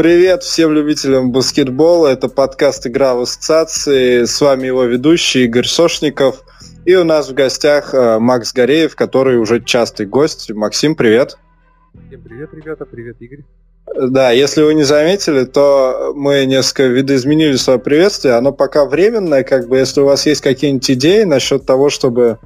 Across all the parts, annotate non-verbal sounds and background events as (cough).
Привет всем любителям баскетбола. Это подкаст «Игра в ассоциации». С вами его ведущий Игорь Сошников. И у нас в гостях э, Макс Гореев, который уже частый гость. Максим, привет. Всем привет, ребята. Привет, Игорь. Да, если вы не заметили, то мы несколько видоизменили свое приветствие. Оно пока временное, как бы, если у вас есть какие-нибудь идеи насчет того, чтобы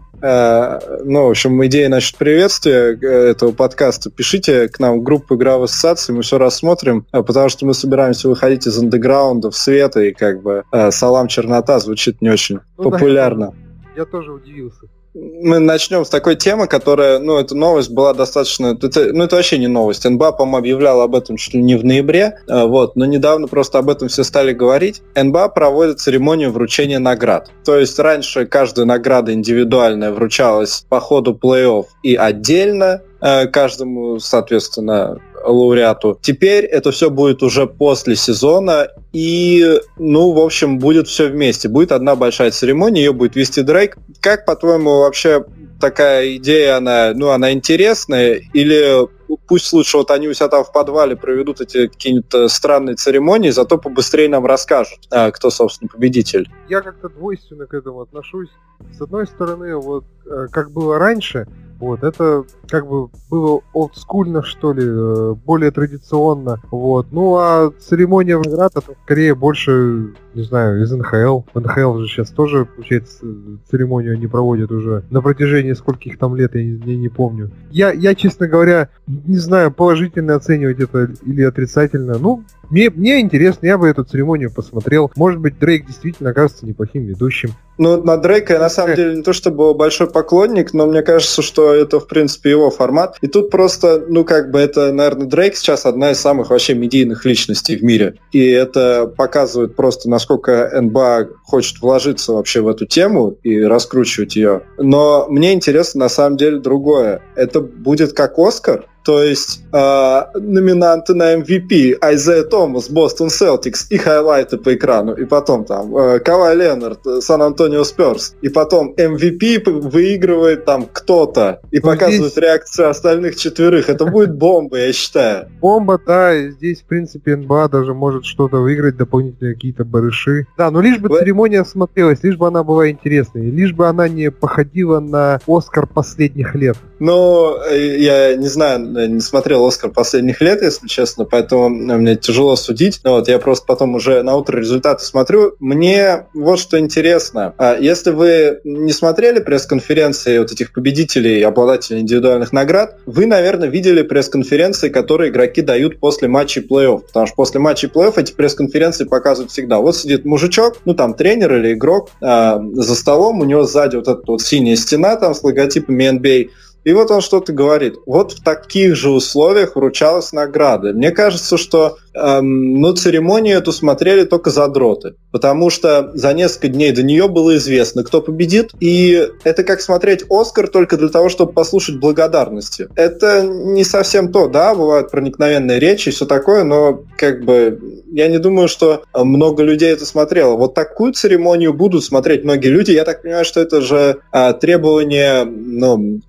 ну, в общем, идея насчет приветствия э, этого подкаста, пишите к нам в группу «Игра в ассоциации», мы все рассмотрим, э, потому что мы собираемся выходить из андеграунда в света, и как бы «Салам, чернота» звучит не очень ну, популярно. Да, я тоже удивился мы начнем с такой темы, которая, ну, эта новость была достаточно, это, ну, это вообще не новость. НБА, по-моему, объявлял об этом чуть ли не в ноябре, э, вот, но недавно просто об этом все стали говорить. НБА проводит церемонию вручения наград. То есть раньше каждая награда индивидуальная вручалась по ходу плей-офф и отдельно, э, каждому, соответственно, лауреату. Теперь это все будет уже после сезона, и, ну, в общем, будет все вместе. Будет одна большая церемония, ее будет вести Дрейк. Как, по-твоему, вообще такая идея, она, ну, она интересная, или пусть лучше вот они у себя там в подвале проведут эти какие-то странные церемонии, зато побыстрее нам расскажут, а, кто, собственно, победитель. Я как-то двойственно к этому отношусь. С одной стороны, вот э, как было раньше, вот, это как бы было олдскульно, что ли, э, более традиционно. Вот. Ну а церемония наград это скорее больше, не знаю, из НХЛ. В НХЛ же сейчас тоже, получается, церемонию они проводят уже на протяжении скольких там лет, я не, я не помню. Я, я, честно говоря, не знаю, положительно оценивать это или отрицательно. Ну, мне, мне интересно, я бы эту церемонию посмотрел. Может быть, Дрейк действительно окажется неплохим ведущим. Ну, на Дрейка я на самом деле не то чтобы большой поклонник, но мне кажется, что это, в принципе, его формат. И тут просто, ну, как бы это, наверное, Дрейк сейчас одна из самых вообще медийных личностей в мире. И это показывает просто, насколько НБА хочет вложиться вообще в эту тему и раскручивать ее. Но мне интересно на самом деле другое. Это будет как Оскар, то есть э, номинанты на MVP Айзея Томас, Бостон Селтикс и хайлайты по экрану, и потом там э, Кавай Ленард, Сан-Антонио Сперс, и потом MVP выигрывает там кто-то и ну, показывает здесь... реакцию остальных четверых. Это будет бомба, я считаю. Бомба, да, здесь, в принципе, НБА даже может что-то выиграть, дополнительные какие-то барыши. Да, но лишь бы Вы... церемония смотрелась, лишь бы она была интересной, лишь бы она не походила на Оскар последних лет. Ну, э, я не знаю, не смотрел «Оскар» последних лет, если честно, поэтому э, мне тяжело судить. Вот, я просто потом уже на утро результаты смотрю. Мне вот что интересно. А если вы не смотрели пресс-конференции вот этих победителей, обладателей индивидуальных наград, вы, наверное, видели пресс-конференции, которые игроки дают после матчей плей-офф. Потому что после матчей плей-офф эти пресс-конференции показывают всегда. Вот сидит мужичок, ну там тренер или игрок э, за столом, у него сзади вот эта вот синяя стена там с логотипами NBA, и вот он что-то говорит. Вот в таких же условиях вручалась награда. Мне кажется, что эм, ну, церемонию эту смотрели только задроты. Потому что за несколько дней до нее было известно, кто победит. И это как смотреть Оскар только для того, чтобы послушать благодарности. Это не совсем то, да, бывают проникновенные речи и все такое, но как бы я не думаю, что много людей это смотрело. Вот такую церемонию будут смотреть многие люди. Я так понимаю, что это же э, требование ну,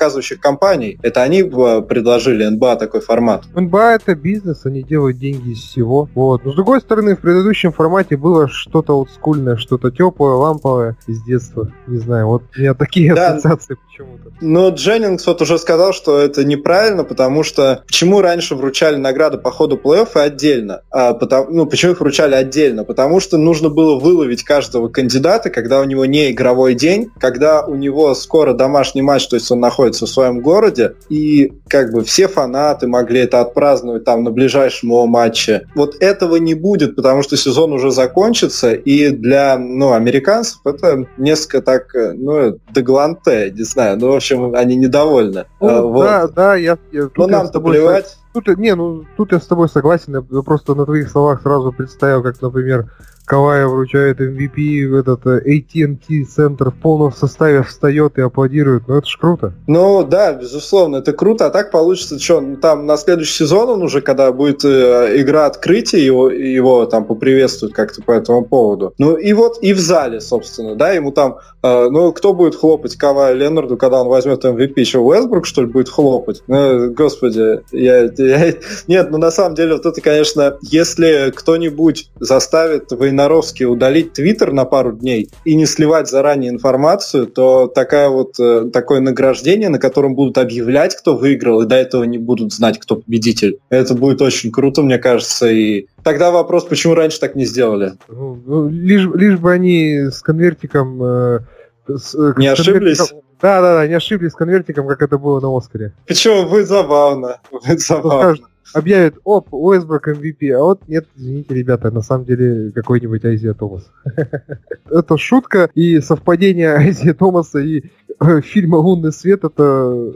показывающих компаний. Это они э, предложили НБА такой формат. НБА это бизнес, они делают деньги из всего. Вот. Но с другой стороны, в предыдущем формате было что-то олдскульное, что-то теплое, ламповое из детства. Не знаю, вот у меня такие да. ассоциации почему-то. Но Дженнингс вот уже сказал, что это неправильно, потому что почему раньше вручали награды по ходу плей-офф и отдельно? А, потому, ну, почему их вручали отдельно? Потому что нужно было выловить каждого кандидата, когда у него не игровой день, когда у него скоро домашний матч, то есть он находится находится в своем городе, и как бы все фанаты могли это отпраздновать там на ближайшем его матче. Вот этого не будет, потому что сезон уже закончится, и для ну, американцев это несколько так, ну, дегланте, не знаю, ну, в общем, они недовольны. Ну, а, вот. Да, да, я... я Но нам-то плевать. Тут, не, ну тут я с тобой согласен, я просто на твоих словах сразу представил, как, например, Кавая вручает MVP, в этот э, AT&T центр в полном составе встает и аплодирует. Ну это ж круто. Ну да, безусловно, это круто. А так получится, что там на следующий сезон он уже, когда будет э, игра открытия, его, его там поприветствуют как-то по этому поводу. Ну и вот и в зале, собственно, да, ему там, э, ну кто будет хлопать Кавая Ленарду, когда он возьмет MVP? Еще Уэсбрук, что ли, будет хлопать? Ну, господи, я (laughs) Нет, ну на самом деле вот это, конечно, если кто-нибудь заставит Войнаровски удалить Твиттер на пару дней и не сливать заранее информацию, то такая вот, э, такое награждение, на котором будут объявлять, кто выиграл, и до этого не будут знать, кто победитель. Это будет очень круто, мне кажется, и Тогда вопрос, почему раньше так не сделали? Ну, ну лишь, лишь бы они с конвертиком... Э, с, э, не с ошиблись? Да, да, да, не ошиблись с конвертиком, как это было на Оскаре. Почему? Будет забавно. Будет забавно. Объявят, оп, Уэсбург MVP, а вот нет, извините, ребята, на самом деле какой-нибудь Айзия Томас. (laughs) это шутка, и совпадение Айзия Томаса и э, фильма «Лунный свет» это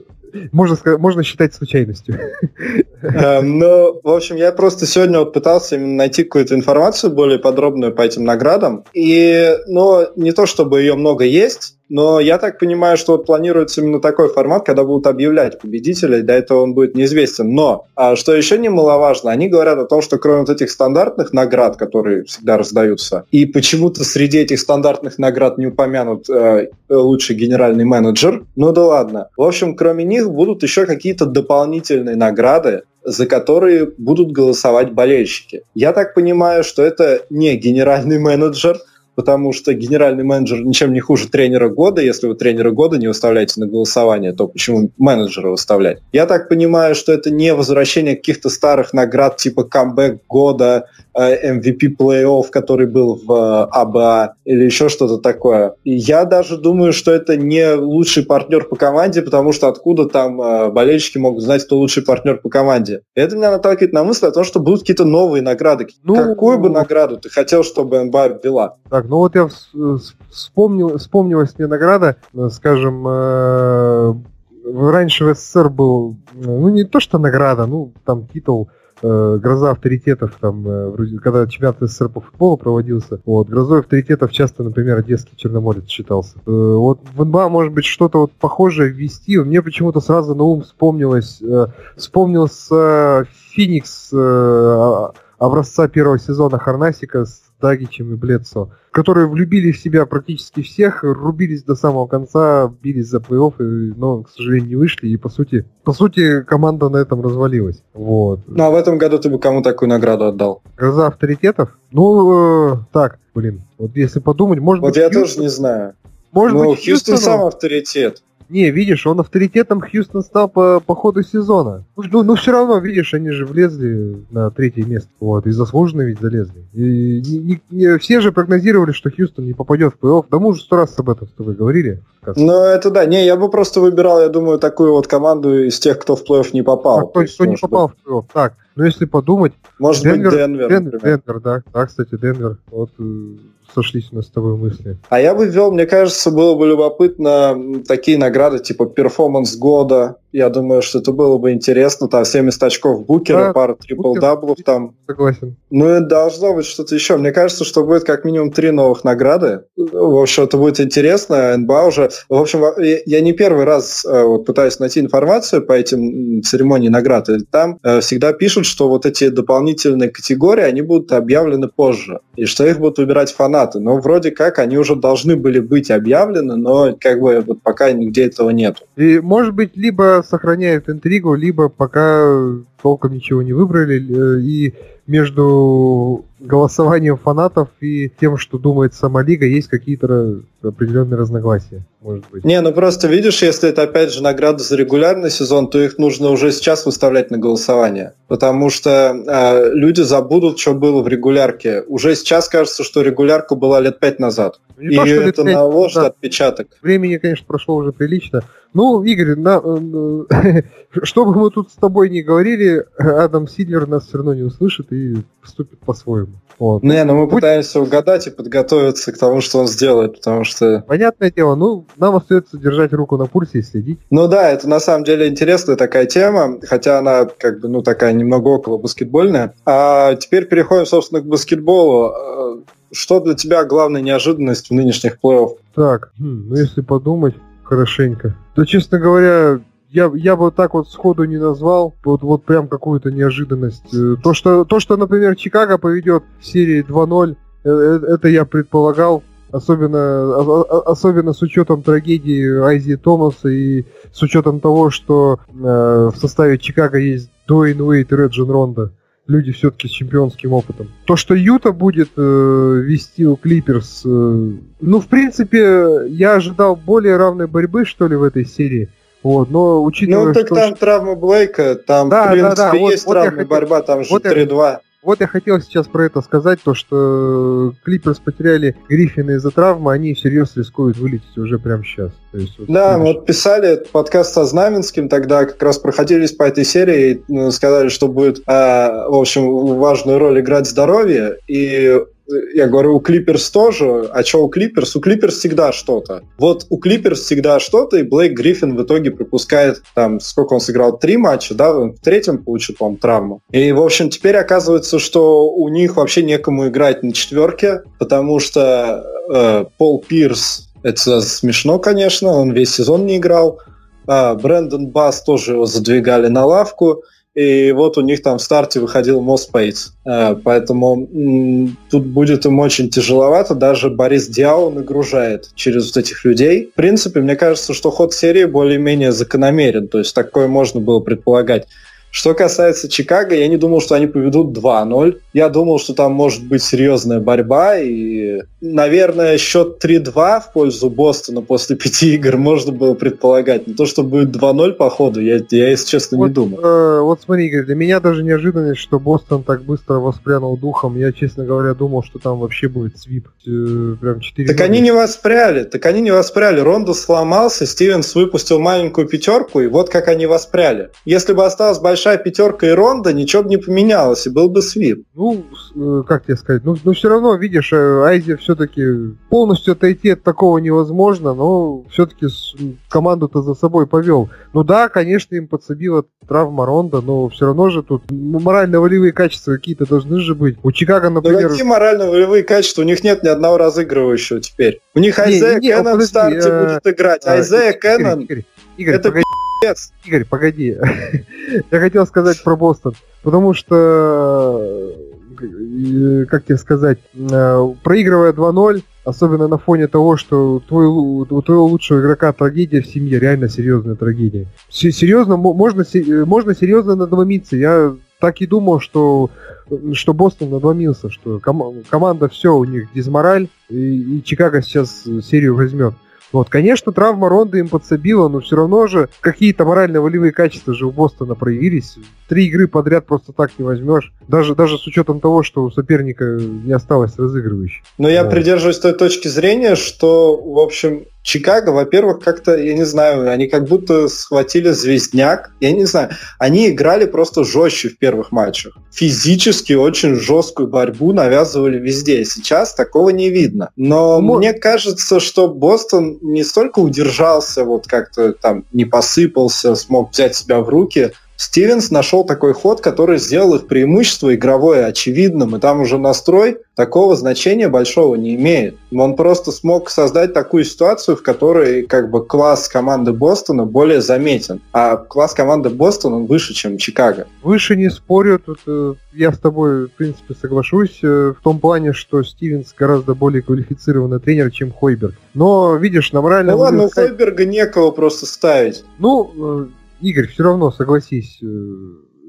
можно, сказать, можно считать случайностью. (laughs) Эм, ну, в общем, я просто сегодня вот пытался именно найти какую-то информацию более подробную по этим наградам. И, ну, не то чтобы ее много есть, но я так понимаю, что вот планируется именно такой формат, когда будут объявлять победителя, и до этого он будет неизвестен. Но, а что еще немаловажно, они говорят о том, что кроме вот этих стандартных наград, которые всегда раздаются, и почему-то среди этих стандартных наград не упомянут э, лучший генеральный менеджер, ну да ладно. В общем, кроме них будут еще какие-то дополнительные награды, за которые будут голосовать болельщики. Я так понимаю, что это не генеральный менеджер, потому что генеральный менеджер ничем не хуже тренера года. Если вы тренера года не выставляете на голосование, то почему менеджера выставлять? Я так понимаю, что это не возвращение каких-то старых наград типа камбэк года, MVP э, плей-офф, который был в э, АБА или еще что-то такое. Я даже думаю, что это не лучший партнер по команде, потому что откуда там э, болельщики могут знать, кто лучший партнер по команде. И это меня наталкивает на мысль о том, что будут какие-то новые награды. Ну, Какую бы награду ты хотел, чтобы НБА ввела? Так, ну вот я вспомнил, вспомнилась мне награда, скажем, раньше в СССР был, ну не то что награда, ну там титул э, гроза авторитетов, там, э, когда чемпионат СССР по футболу проводился, вот, грозой авторитетов часто, например, Одесский Черноморец считался. Э, вот в НБА, может быть, что-то вот похожее ввести, мне почему-то сразу на ум вспомнилось, э, вспомнился Феникс образца первого сезона Харнасика с Дагичем и Бледсо, которые влюбили в себя практически всех, рубились до самого конца, бились за плей-офф, но, к сожалению, не вышли, и, по сути, по сути, команда на этом развалилась. Вот. Ну, а в этом году ты бы кому такую награду отдал? Гроза авторитетов? Ну, э, так, блин, вот если подумать, может вот быть... Вот я Хьюстон... тоже не знаю. Может ну, быть, Хьюстон сам авторитет. Не, видишь, он авторитетом Хьюстон стал по, по ходу сезона. Ну, ну, ну все равно, видишь, они же влезли на третье место. Вот, и заслуженно ведь залезли. И не, не, все же прогнозировали, что Хьюстон не попадет в плей-офф. Да мы уже сто раз об этом с тобой говорили. Ну, это да. Не, я бы просто выбирал, я думаю, такую вот команду из тех, кто в плей-офф не попал. А, кто, есть, кто не попал быть. в плей-офф. Так, ну если подумать... Может Денвер, быть, Денвер. Денвер, Денвер, да. Да, кстати, Денвер. Вот э, сошлись у нас с тобой мысли. А я бы ввел, мне кажется, было бы любопытно такие награды типа перформанс года. Я думаю, что это было бы интересно. Там 70 очков Букера, да, пара трипл-даблов там. Согласен. Ну и должно быть что-то еще. Мне кажется, что будет как минимум три новых награды. В общем, это будет интересно. НБА уже... В общем, я не первый раз э, вот, пытаюсь найти информацию по этим церемонии наград. И там э, всегда пишут, что вот эти дополнительные категории, они будут объявлены позже. И что их будут выбирать фанаты результаты. Но вроде как они уже должны были быть объявлены, но как бы вот пока нигде этого нет. И может быть либо сохраняют интригу, либо пока толком ничего не выбрали, э, и между голосованием фанатов и тем, что думает сама лига, есть какие-то определенные разногласия, может быть. Не, ну просто видишь, если это опять же награды за регулярный сезон, то их нужно уже сейчас выставлять на голосование. Потому что э, люди забудут, что было в регулярке. Уже сейчас кажется, что регулярка была лет пять назад. Не и то, это наложит назад. отпечаток. Времени, конечно, прошло уже прилично. Ну, Игорь, на, э, (laughs) что бы мы тут с тобой не говорили, Адам Сидлер нас все равно не услышит и поступит по-своему. Вот. Не, но мы Будь... пытаемся угадать и подготовиться к тому, что он сделает, потому что... Понятное дело, ну, нам остается держать руку на пульсе и следить. Ну да, это на самом деле интересная такая тема, хотя она как бы, ну, такая немного около баскетбольная. А теперь переходим, собственно, к баскетболу. Э, что для тебя главная неожиданность в нынешних плей-офф? Так, хм, ну если подумать хорошенько. То, честно говоря, я, я бы так вот сходу не назвал, вот, вот прям какую-то неожиданность. Э, то что, то, что, например, Чикаго поведет в серии 2-0, э, э, это я предполагал, особенно, особенно с учетом трагедии Айзи Томаса и с учетом того, что э, в составе Чикаго есть Дуэйн Уэйт и Реджин Ронда люди все-таки с чемпионским опытом. То, что Юта будет э, вести у Клиперс, э, ну, в принципе, я ожидал более равной борьбы, что ли, в этой серии. Вот, но учитывая, Ну, так что... там травма Блейка, там, да, в принципе, да, да. есть вот, травма вот борьба, там же вот 3-2. Я... Вот я хотел сейчас про это сказать, то что Клиперс потеряли Гриффина из-за травмы, они всерьез рискуют вылететь уже прямо сейчас. То есть, вот, да, мы вот писали подкаст со Знаменским, тогда как раз проходились по этой серии и ну, сказали, что будет, а, в общем, важную роль играть здоровье, и я говорю, у Клиперс тоже. А что у Клиперс? У Клиперс всегда что-то. Вот у Клиперс всегда что-то, и Блейк Гриффин в итоге пропускает, там, сколько он сыграл, три матча, да, в третьем получил, по-моему, травму. И, в общем, теперь оказывается, что у них вообще некому играть на четверке, потому что э, Пол Пирс, это смешно, конечно, он весь сезон не играл, а Брэндон Бас тоже его задвигали на лавку, и вот у них там в старте выходил Мос Пейтс. Э, поэтому тут будет им очень тяжеловато. Даже Борис Диау нагружает через вот этих людей. В принципе, мне кажется, что ход серии более-менее закономерен. То есть такое можно было предполагать. Что касается Чикаго, я не думал, что они поведут 2-0. Я думал, что там может быть серьезная борьба. И, наверное, счет 3-2 в пользу Бостона после пяти игр можно было предполагать. Не то, что будет 2-0 по ходу, я, я если честно, вот, не думал. Э, вот смотри, Игорь, для меня даже неожиданность, что Бостон так быстро воспрянул духом. Я, честно говоря, думал, что там вообще будет свип. Э, прям 4 Так они не воспряли, так они не воспряли. Рондо сломался, Стивенс выпустил маленькую пятерку, и вот как они воспряли. Если бы осталась большая большая пятерка и ронда, ничего бы не поменялось, и был бы свип. Ну, э, как тебе сказать, ну, ну все равно, видишь, э, Айзи все-таки полностью отойти от такого невозможно, но все-таки команду-то за собой повел. Ну да, конечно, им подсобила травма Ронда, но все равно же тут морально-волевые качества какие-то должны же быть. У Чикаго, например... Ну какие морально-волевые качества? У них нет ни одного разыгрывающего теперь. У них Айзея Кэннон в старте а... будет играть. А, Айзея Кэннон... Игорь, Игорь, это погоди. Игорь, погоди. (laughs) Я хотел сказать про Бостон. Потому что, э, как тебе сказать, э, проигрывая 2-0, особенно на фоне того, что твой, у твоего лучшего игрока трагедия в семье, реально серьезная трагедия. Серьезно, можно, можно серьезно надломиться. Я так и думал, что, что Бостон надломился, что ком- команда все, у них дизмораль, и, и Чикаго сейчас серию возьмет. Вот, конечно, травма Ронда им подсобила, но все равно же какие-то морально-волевые качества же у Бостона проявились. Три игры подряд просто так не возьмешь. Даже, даже с учетом того, что у соперника не осталось разыгрывающих. Но я придерживаюсь той точки зрения, что, в общем, Чикаго, во-первых, как-то, я не знаю, они как будто схватили звездняк. Я не знаю, они играли просто жестче в первых матчах. Физически очень жесткую борьбу навязывали везде. Сейчас такого не видно. Но Мо... мне кажется, что Бостон не столько удержался, вот как-то там не посыпался, смог взять себя в руки, Стивенс нашел такой ход, который сделал их преимущество игровое очевидным, и там уже настрой такого значения большого не имеет. Он просто смог создать такую ситуацию, в которой как бы класс команды Бостона более заметен, а класс команды Бостона он выше, чем Чикаго. Выше не спорю, тут э, я с тобой в принципе соглашусь э, в том плане, что Стивенс гораздо более квалифицированный тренер, чем Хойберг. Но видишь, на моральном... Ну ладно, у Хойберга некого просто ставить. Ну, э, Игорь, все равно согласись, э,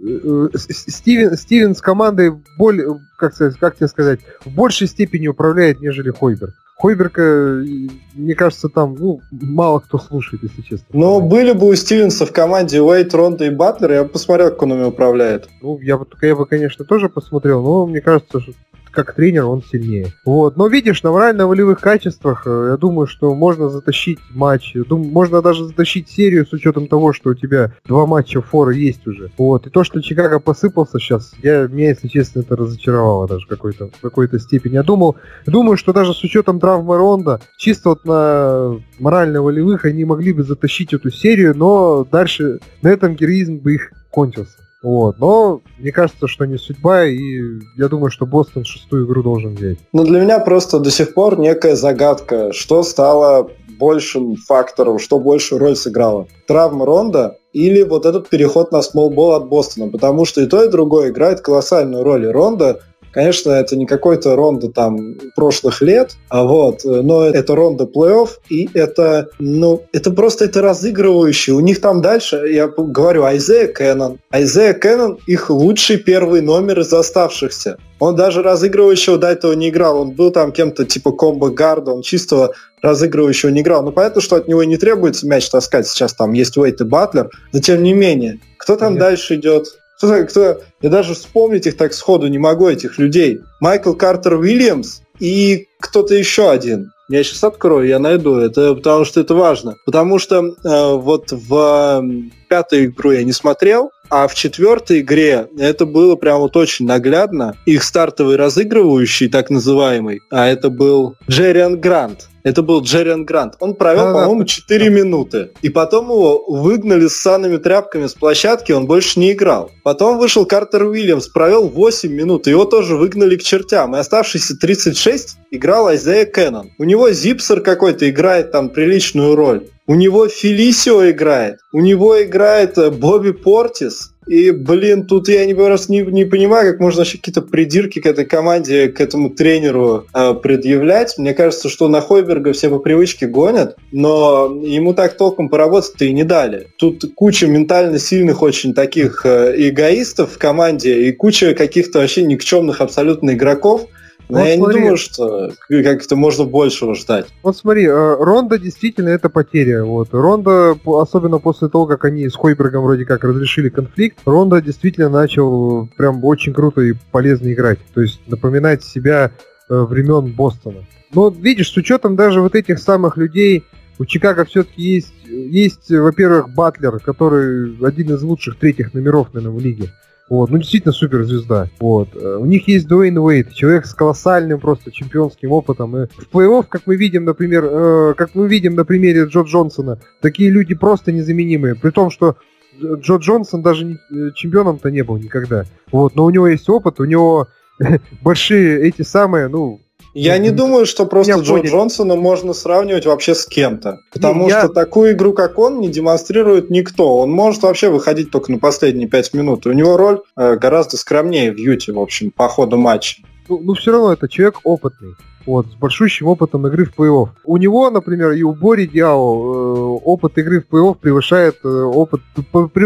э, Стивен, Стивен с командой более, как, сказать, как тебе сказать, в большей степени управляет, нежели Хойберг. Хойберга, мне кажется, там ну, мало кто слушает, если честно. Но были бы у Стивенса в команде Уэйт, Ронда и Батлер, я бы посмотрел, как он ими управляет. Ну, я бы, я бы, конечно, тоже посмотрел, но мне кажется, что как тренер он сильнее. Вот. Но видишь, на морально-волевых качествах, э, я думаю, что можно затащить матч. Думаю, можно даже затащить серию с учетом того, что у тебя два матча фора есть уже. Вот. И то, что Чикаго посыпался сейчас, я, меня, если честно, это разочаровало даже какой-то, в какой-то степени. Я думал, думаю, что даже с учетом травмы Ронда, чисто вот на морально-волевых они могли бы затащить эту серию, но дальше на этом героизм бы их кончился. Вот. Но мне кажется, что не судьба, и я думаю, что Бостон шестую игру должен взять. Ну, для меня просто до сих пор некая загадка, что стало большим фактором, что большую роль сыграла. Травма Ронда или вот этот переход на смолбол от Бостона, потому что и то, и другое играет колоссальную роль. И Ронда Конечно, это не какой-то ронда там прошлых лет, а вот, но это ронда плей-офф, и это, ну, это просто это разыгрывающий. У них там дальше, я говорю, Айзея Кэннон. Айзея Кэннон их лучший первый номер из оставшихся. Он даже разыгрывающего до этого не играл. Он был там кем-то типа комбо-гарда, он чистого разыгрывающего не играл. Ну, понятно, что от него не требуется мяч таскать. Сейчас там есть Уэйт и Батлер. Но тем не менее, кто там Нет. дальше идет? Кто, кто, я даже вспомнить их так сходу не могу, этих людей. Майкл Картер Уильямс и кто-то еще один. Я сейчас открою, я найду это, потому что это важно. Потому что э, вот в э, пятую игру я не смотрел, а в четвертой игре это было прям вот очень наглядно. Их стартовый разыгрывающий, так называемый, а это был Джерриан Грант. Это был Джерриан Грант. Он провел, да, по-моему, да. 4 минуты. И потом его выгнали с санными тряпками с площадки, он больше не играл. Потом вышел Картер Уильямс, провел 8 минут, его тоже выгнали к чертям. И оставшиеся 36 играл Айзея Кеннон. У него Зипсер какой-то играет там приличную роль. У него Фелисио играет, у него играет э, Бобби Портис. И, блин, тут я не, просто не, не понимаю, как можно вообще какие-то придирки к этой команде, к этому тренеру э, предъявлять. Мне кажется, что на Хойберга все по привычке гонят, но ему так толком поработать-то и не дали. Тут куча ментально сильных очень таких э, эгоистов в команде и куча каких-то вообще никчемных абсолютно игроков, но вот я смотри, не думаю, что как-то можно большего ждать. Вот смотри, э, Ронда действительно это потеря. Вот. Ронда, особенно после того, как они с Хойбергом вроде как разрешили конфликт, Ронда действительно начал прям очень круто и полезно играть. То есть напоминать себя э, времен Бостона. Но видишь, с учетом даже вот этих самых людей, у Чикаго все-таки есть, есть, во-первых, Батлер, который один из лучших третьих номеров, наверное, в лиге. Вот, ну действительно суперзвезда. Вот. Э, у них есть Дуэйн Уэйт, человек с колоссальным просто чемпионским опытом. И в плей-офф, как мы видим, например, э, как мы видим на примере Джо Джонсона, такие люди просто незаменимые. При том, что Джо Джонсон даже не, э, чемпионом-то не был никогда. Вот, но у него есть опыт, у него (laughs) большие эти самые, ну, я не думаю, что просто Джо понял. Джонсона можно сравнивать вообще с кем-то. Потому я... что такую игру, как он, не демонстрирует никто. Он может вообще выходить только на последние пять минут. У него роль э, гораздо скромнее в Юте, в общем, по ходу матча. Ну, ну, все равно это человек опытный. Вот, с большущим опытом игры в плей-офф. У него, например, и у Бори Диао э, опыт игры в плей-офф превышает э, опыт...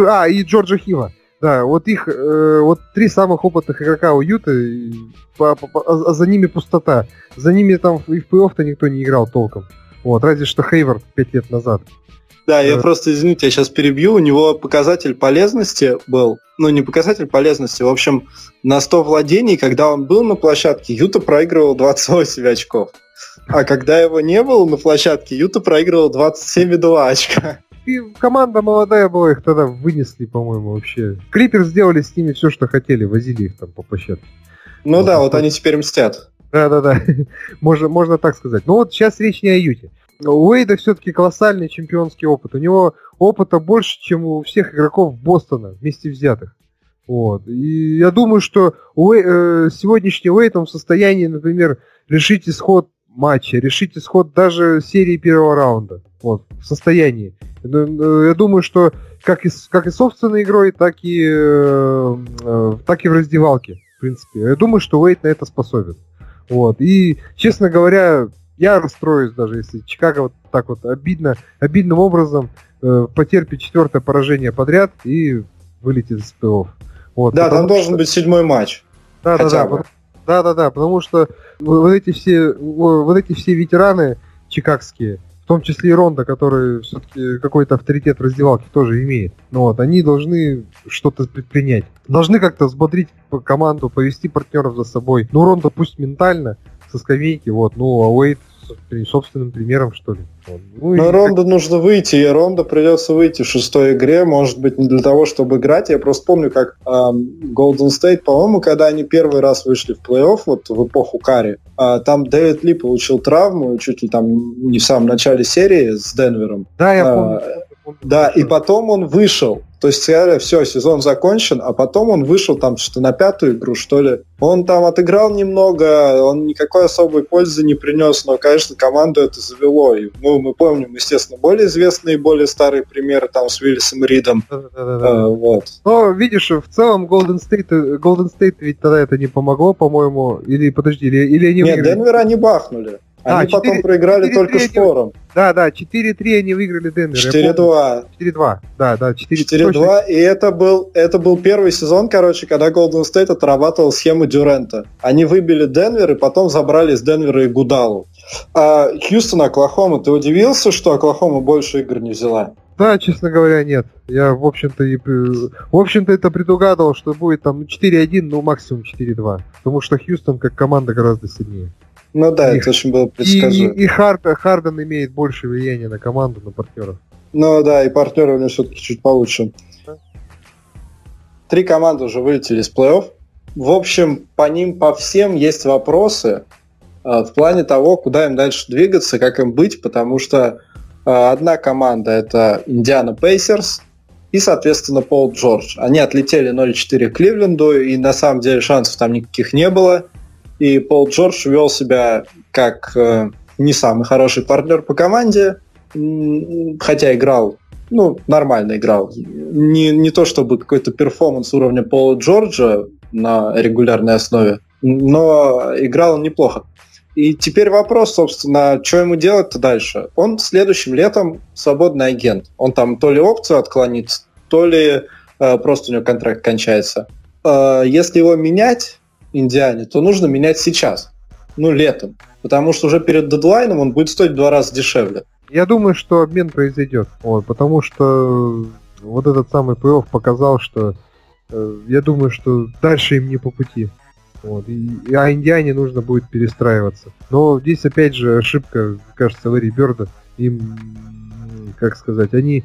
А, и Джорджа Хива. Да, вот их, э, вот три самых опытных игрока у Юты, по, по, а, а за ними пустота. За ними там и в плей-офф-то никто не играл толком. Вот, разве что Хейвард пять лет назад. Да, я просто, извините, я сейчас перебью. У него показатель полезности был, ну не показатель полезности, в общем, на 100 владений, когда он был на площадке, Юта проигрывал 28 очков. А когда его не было на площадке, Юта проигрывал 27,2 очка команда молодая была, их тогда вынесли, по-моему, вообще. Клипер сделали с ними все, что хотели, возили их там по площадке. Ну вот, да, вот они теперь мстят. Да-да-да, (laughs) можно, можно так сказать. Но вот сейчас речь не о Юте. У Уэйда все-таки колоссальный чемпионский опыт. У него опыта больше, чем у всех игроков Бостона вместе взятых. Вот. И я думаю, что Уэй, э, сегодняшний Уэйд в состоянии, например, решить исход матча, решить исход даже серии первого раунда. Вот, в состоянии. Э, я думаю, что как и, как и собственной игрой, так и, э, э, так и в раздевалке, в принципе. Я думаю, что Уэйт на это способен. Вот. И, честно говоря, я расстроюсь даже, если Чикаго вот так вот обидно, обидным образом э, потерпит четвертое поражение подряд и вылетит из плей-офф. Вот, да, там должен быть седьмой матч. Да, да, да. Да, да, да, потому что вот эти все, вот эти все ветераны чикагские, том числе и Ронда, который все-таки какой-то авторитет в раздевалке тоже имеет. Ну вот, они должны что-то предпринять. Должны как-то взбодрить команду, повести партнеров за собой. Ну, Ронда пусть ментально, со скамейки, вот, ну, а Уэйт собственным примером, что ли. Ну, Но Ронда как... нужно выйти, и Ронда придется выйти в шестой игре, может быть, не для того, чтобы играть. Я просто помню, как эм, Golden State, по-моему, когда они первый раз вышли в плей-офф, вот в эпоху Карри, э, там Дэвид Ли получил травму, чуть ли там не в самом начале серии с Денвером. Да, я помню. Э, да, и потом он вышел. То есть сказали, все, сезон закончен, а потом он вышел там что-то на пятую игру, что ли. Он там отыграл немного, он никакой особой пользы не принес, но, конечно, команду это завело. И, ну, мы помним, естественно, более известные более старые примеры там с Уиллисом Ридом. А, вот. Но, видишь, в целом Golden State, Golden State ведь тогда это не помогло, по-моему, или, подожди, или, или они Нет, выиграли? Денвер они бахнули. Они а, 4, потом проиграли 4, только 4, шпором. Да, да, 4-3 они выиграли Денвер. 4-2. 4-2, да, да, 4-2. И это был, это был первый сезон, короче, когда Golden State отрабатывал схему Дюрента. Они выбили Денвер и потом забрали из Денвера и Гудалу. А Хьюстон, Оклахома, ты удивился, что Оклахома больше игр не взяла? Да, честно говоря, нет. Я, в общем-то, и, в общем-то, это предугадывал, что будет там 4-1, ну, максимум 4-2. Потому что Хьюстон как команда гораздо сильнее. Ну да, и, это очень было предсказуемо. И, и, и Хард, Харден имеет больше влияния на команду, на партнеров. Ну да, и партнеры у него все-таки чуть получше. Три команды уже вылетели из плей-офф. В общем, по ним, по всем есть вопросы э, в плане того, куда им дальше двигаться, как им быть, потому что э, одна команда это Индиана Пейсерс и, соответственно, Пол Джордж. Они отлетели 0-4 Кливленду, и на самом деле шансов там никаких не было и Пол Джордж вел себя как э, не самый хороший партнер по команде, хотя играл, ну, нормально играл. Не, не то чтобы какой-то перформанс уровня Пола Джорджа на регулярной основе, но играл он неплохо. И теперь вопрос, собственно, что ему делать-то дальше? Он следующим летом свободный агент. Он там то ли опцию отклонит, то ли э, просто у него контракт кончается. Э, если его менять, Индиане, то нужно менять сейчас, ну, летом. Потому что уже перед дедлайном он будет стоить в два раза дешевле. Я думаю, что обмен произойдет. Вот, потому что вот этот самый плей показал, что э, я думаю, что дальше им не по пути. Вот, и, а Индиане нужно будет перестраиваться. Но здесь опять же ошибка, кажется, Лэри Бёрда. Им, как сказать, они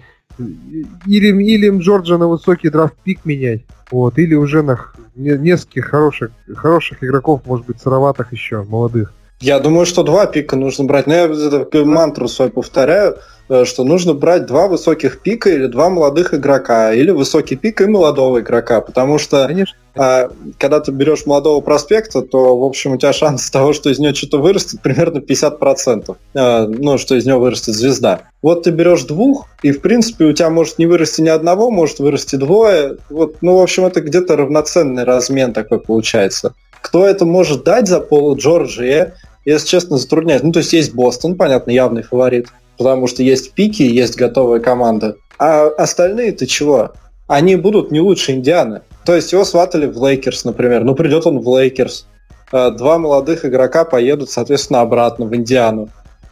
или, или им Джорджа на высокий драфт пик менять, вот, или уже на нескольких хороших, хороших игроков, может быть, сыроватых еще, молодых. Я думаю, что два пика нужно брать. Но я мантру свою повторяю. Э, что нужно брать два высоких пика или два молодых игрока, или высокий пик и молодого игрока, потому что Конечно. А, когда ты берешь молодого проспекта, то, в общем, у тебя шанс того, что из него что-то вырастет, примерно 50%. А, ну, что из него вырастет звезда. Вот ты берешь двух, и, в принципе, у тебя может не вырасти ни одного, может вырасти двое. Вот, ну, в общем, это где-то равноценный размен такой получается. Кто это может дать за Пола Джорджа, я, если честно, затрудняюсь. Ну, то есть есть Бостон, понятно, явный фаворит потому что есть пики, есть готовая команда. А остальные-то чего? Они будут не лучше Индианы. То есть его сватали в Лейкерс, например. Ну, придет он в Лейкерс. А, два молодых игрока поедут, соответственно, обратно в Индиану.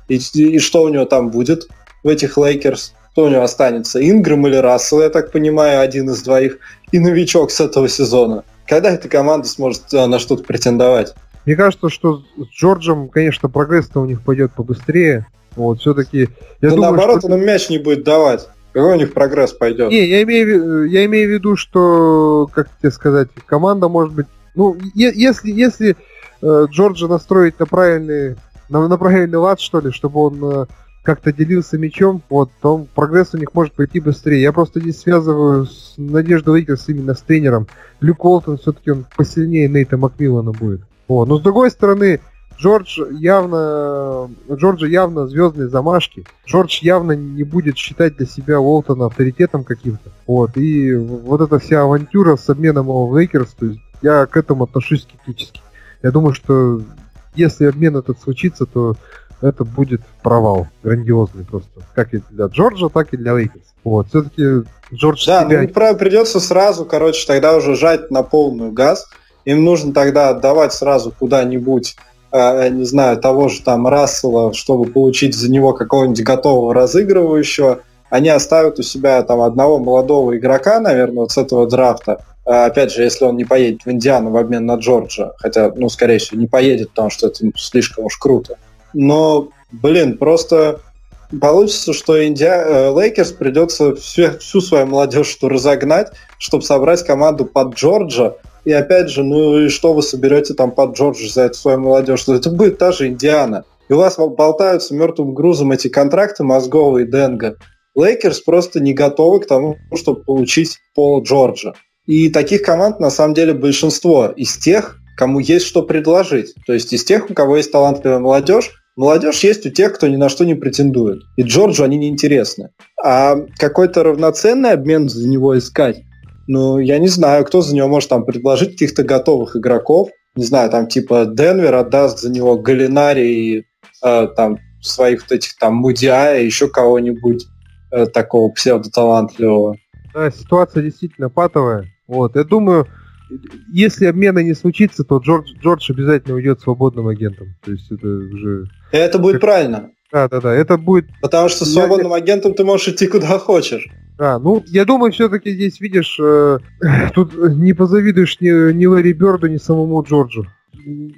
И, и что у него там будет в этих Лейкерс? Кто у него останется? Ингрэм или Рассел, я так понимаю, один из двоих. И новичок с этого сезона. Когда эта команда сможет а, на что-то претендовать? Мне кажется, что с Джорджем, конечно, прогресс-то у них пойдет побыстрее. Вот, все-таки... Да думаю, наоборот, что... он мяч не будет давать. Какой у них прогресс пойдет? Не, я имею, я имею в виду, что, как тебе сказать, команда может быть... Ну, если, если э, Джорджа настроить на правильный, на, на правильный лад, что ли, чтобы он э, как-то делился мячом, вот, то прогресс у них может пойти быстрее. Я просто здесь связываю с Надеждой Лейкерс именно с тренером. Люк Уолтон все-таки он посильнее Нейта Макмиллана будет. Вот. Но с другой стороны, Джордж явно, Джорджа явно звездные замашки. Джордж явно не будет считать для себя Уолтона авторитетом каким-то. Вот. И вот эта вся авантюра с обменом его в Лейкерс, то есть я к этому отношусь скептически. Я думаю, что если обмен этот случится, то это будет провал грандиозный просто. Как и для Джорджа, так и для Лейкерс. Вот, все-таки Джордж Да, себя... ну, придется сразу, короче, тогда уже жать на полную газ. Им нужно тогда отдавать сразу куда-нибудь Э, не знаю, того же там Рассела, чтобы получить за него какого-нибудь готового разыгрывающего, они оставят у себя там одного молодого игрока, наверное, вот с этого драфта. Э, опять же, если он не поедет в Индиану в обмен на Джорджа, хотя, ну, скорее всего, не поедет, потому что это слишком уж круто. Но, блин, просто получится, что Индиа... Э, Лейкерс придется всю, всю свою молодежь что разогнать, чтобы собрать команду под Джорджа, и опять же, ну и что вы соберете там под Джорджа за эту свою молодежь? Это будет та же Индиана. И у вас болтаются мертвым грузом эти контракты Мозгова и Денга. Лейкерс просто не готовы к тому, чтобы получить Пола Джорджа. И таких команд на самом деле большинство из тех, кому есть что предложить. То есть из тех, у кого есть талантливая молодежь, молодежь есть у тех, кто ни на что не претендует. И Джорджу они не интересны. А какой-то равноценный обмен за него искать, ну, я не знаю, кто за него может там предложить каких-то готовых игроков. Не знаю, там типа Денвер отдаст за него Галинари и э, там своих вот этих там Мудиа и еще кого-нибудь э, такого псевдоталантливого. Да, ситуация действительно патовая. Вот, я думаю, если обмена не случится, то Джордж, Джордж обязательно уйдет свободным агентом. То есть это уже... Это будет как... правильно. Да, да, да, это будет... Потому что свободным я... агентом ты можешь идти куда хочешь. Да, ну, я думаю, все-таки здесь, видишь, э, (laughs) тут не позавидуешь ни, ни Ларри Берду, ни самому Джорджу.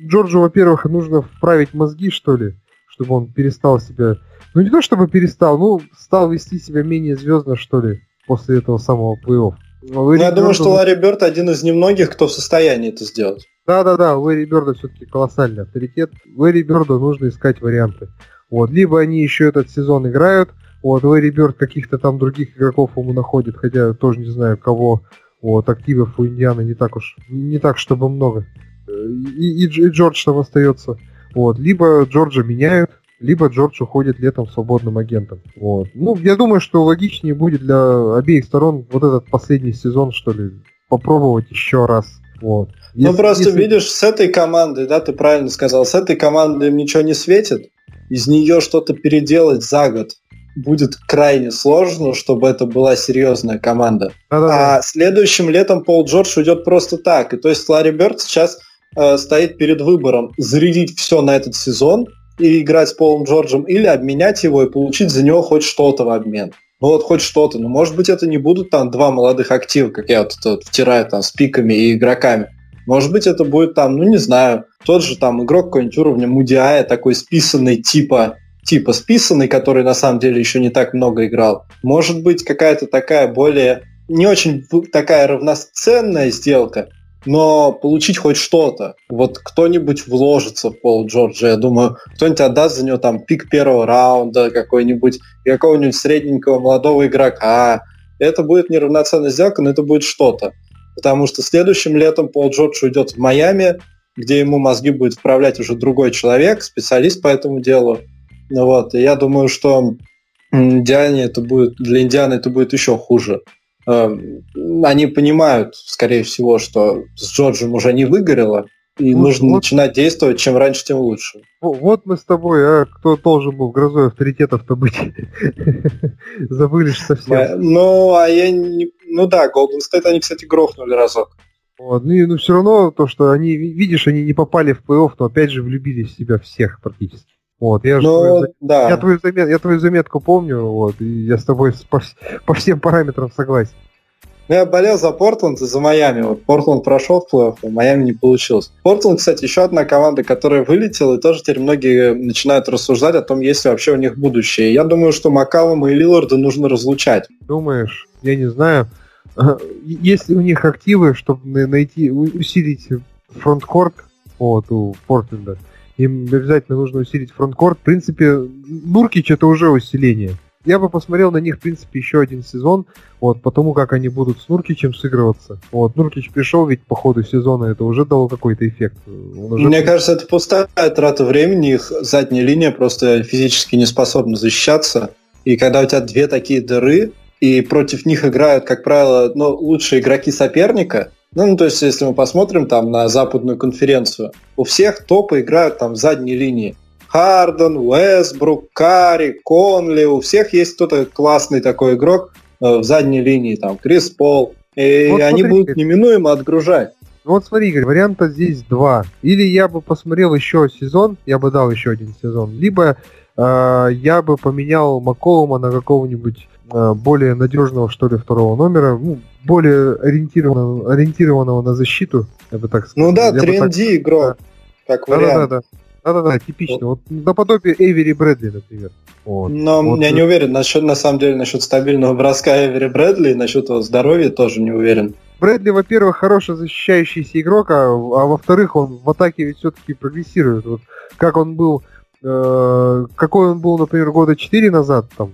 Джорджу, во-первых, нужно вправить мозги, что ли, чтобы он перестал себя... Ну, не то чтобы перестал, ну, стал вести себя менее звездно, что ли, после этого самого плей-офф. Ну, я Бёрду... думаю, что Ларри Бёрд один из немногих, кто в состоянии это сделать. Да-да-да, у Ларри Бёрда все-таки колоссальный авторитет. Ларри Бёрду нужно искать варианты. Вот, либо они еще этот сезон играют, вот, Бёрд каких-то там других игроков ему находит, хотя тоже не знаю кого. Вот, активов у Индианы не так уж, не так, чтобы много. И, и, и Джордж там остается. Вот, либо Джорджа меняют, либо Джордж уходит летом свободным агентом. Вот. Ну, я думаю, что логичнее будет для обеих сторон вот этот последний сезон, что ли, попробовать еще раз. Вот. Ну, если, ну, просто если... видишь, с этой командой, да, ты правильно сказал, с этой командой им ничего не светит, из нее что-то переделать за год будет крайне сложно, чтобы это была серьезная команда. Да-да-да. А следующим летом Пол Джордж уйдет просто так. И то есть Ларри Бёрд сейчас э, стоит перед выбором зарядить все на этот сезон и играть с Полом Джорджем, или обменять его и получить за него хоть что-то в обмен. Ну вот хоть что-то. Ну, может быть, это не будут там два молодых актива, как я вот это втираю там с пиками и игроками. Может быть, это будет там, ну не знаю, тот же там игрок какой-нибудь уровня Мудиая, такой списанный типа типа списанный, который на самом деле еще не так много играл. Может быть, какая-то такая более не очень такая равноценная сделка, но получить хоть что-то. Вот кто-нибудь вложится в Пол Джорджа, я думаю, кто-нибудь отдаст за него там пик первого раунда какой-нибудь, какого-нибудь средненького молодого игрока. Это будет неравноценная сделка, но это будет что-то. Потому что следующим летом Пол Джордж уйдет в Майами, где ему мозги будет вправлять уже другой человек, специалист по этому делу. Ну вот, и я думаю, что Индиане это будет, для Индианы это будет еще хуже. Эм, они понимают, скорее всего, что с Джорджем уже не выгорело, и вот, нужно вот. начинать действовать, чем раньше, тем лучше. Вот мы с тобой, а кто должен был грозой авторитетов-то быть? (laughs) Забыли совсем. Ну, а я не... Ну да, Golden State они, кстати, грохнули разок. Вот. Ну, и, ну, все равно то, что они, видишь, они не попали в плей-офф, но опять же влюбились в себя всех практически. Вот, я, Но, твою, да. я, твою замет, я твою заметку помню, вот, и я с тобой по, по всем параметрам согласен. Ну, я болел за Портленд и за Майами. Вот Портленд прошел в плей-офф, а Майами не получилось. Портленд, кстати, еще одна команда, которая вылетела, и тоже теперь многие начинают рассуждать о том, есть ли вообще у них будущее. Я думаю, что Макалома и Лиларда нужно разлучать. Думаешь? Я не знаю. (laughs) Есть ли у них активы, чтобы найти, усилить фронткорт вот, у Портленда? Им обязательно нужно усилить фронткорт. В принципе, Нуркич это уже усиление. Я бы посмотрел на них, в принципе, еще один сезон, вот, потому как они будут с Нуркичем сыгрываться. Вот, Нуркич пришел ведь по ходу сезона, это уже дало какой-то эффект. Уже... Мне кажется, это пустая трата времени, их задняя линия просто физически не способна защищаться. И когда у тебя две такие дыры, и против них играют, как правило, ну, лучшие игроки соперника, ну, ну, то есть, если мы посмотрим там на западную конференцию, у всех топы играют там в задней линии. Харден, Уэсбрук, Карри, Конли, у всех есть кто-то классный такой игрок э, в задней линии, там, Крис Пол. И вот они смотри, будут неминуемо отгружать. Ну вот смотри, Игорь, варианта здесь два. Или я бы посмотрел еще сезон, я бы дал еще один сезон, либо э, я бы поменял Маколума на какого-нибудь более надежного, что ли, второго номера. Ну, более ориентированного, ориентированного на защиту, я бы так сказал. Ну да, тренди так... игрок, как да, вариант. Да, да, да. Да-да-да, типично. Вот. вот наподобие Эвери Брэдли, например. Вот. Но вот. я не уверен насчет, на самом деле, насчет стабильного броска Эвери Брэдли, насчет его здоровья тоже не уверен. Брэдли, во-первых, хороший защищающийся игрок, а, а во-вторых, он в атаке ведь все-таки прогрессирует. Вот как он был, э, какой он был, например, года 4 назад, там,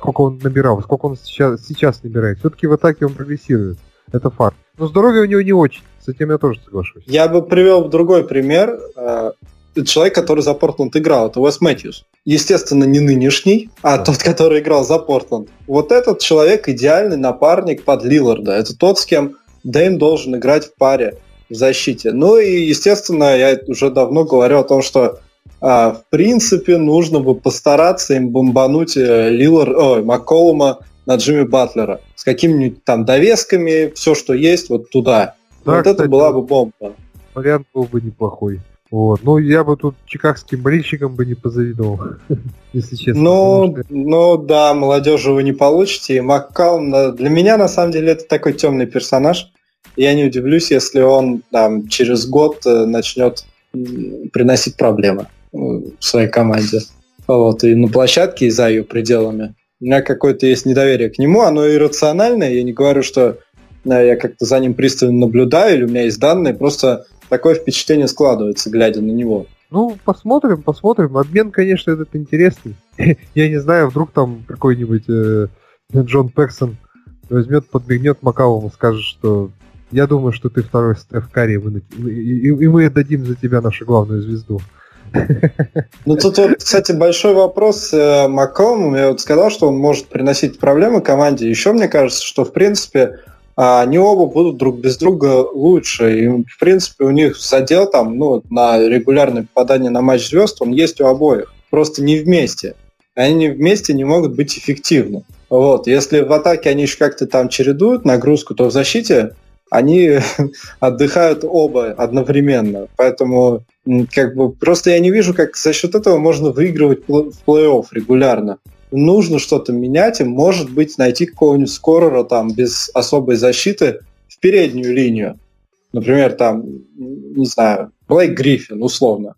сколько он набирал, сколько он сейчас, сейчас набирает. Все-таки в атаке он прогрессирует. Это факт. Но здоровье у него не очень. С этим я тоже соглашусь. Я бы привел другой пример. Э, человек, который за Портленд играл, это Уэс Мэтьюс. Естественно, не нынешний, а да. тот, который играл за Портленд. Вот этот человек идеальный напарник под Лиларда. Это тот, с кем Дэйм должен играть в паре в защите. Ну и, естественно, я уже давно говорю о том, что а, в принципе нужно бы постараться им бомбануть э, Лилар, ой, Макколума на Джимми Батлера с какими-нибудь там довесками, все, что есть, вот туда. Да, вот кстати, это была бы бомба. Вариант был бы неплохой. Вот. Ну, я бы тут чикагским болельщикам бы не позавидовал, (laughs) если честно. Ну, что... ну да, молодежи вы не получите. И Маккалм, для меня, на самом деле, это такой темный персонаж. Я не удивлюсь, если он там, через год э, начнет приносить проблемы э, своей команде. Вот, и на площадке, и за ее пределами. У меня какое-то есть недоверие к нему, оно иррациональное. Я не говорю, что я как-то за ним пристально наблюдаю, или у меня есть данные, просто такое впечатление складывается, глядя на него. Ну, посмотрим, посмотрим. Обмен, конечно, этот интересный. (laughs) Я не знаю, вдруг там какой-нибудь э, Джон Пексон возьмет, подмигнет Макалому, скажет, что я думаю, что ты второй Стеф Карри, и, мы отдадим за тебя нашу главную звезду. Ну, тут вот, кстати, большой вопрос э, Макколму. Я вот сказал, что он может приносить проблемы команде. Еще мне кажется, что, в принципе, а они оба будут друг без друга лучше. И, в принципе, у них задел там, ну, на регулярное попадание на матч звезд, он есть у обоих. Просто не вместе. Они вместе не могут быть эффективны. Вот. Если в атаке они еще как-то там чередуют нагрузку, то в защите они (laughs) отдыхают оба одновременно. Поэтому как бы просто я не вижу, как за счет этого можно выигрывать в плей-офф регулярно нужно что-то менять, и, может быть, найти какого-нибудь скорера там без особой защиты в переднюю линию. Например, там, не знаю, Блейк Гриффин, условно.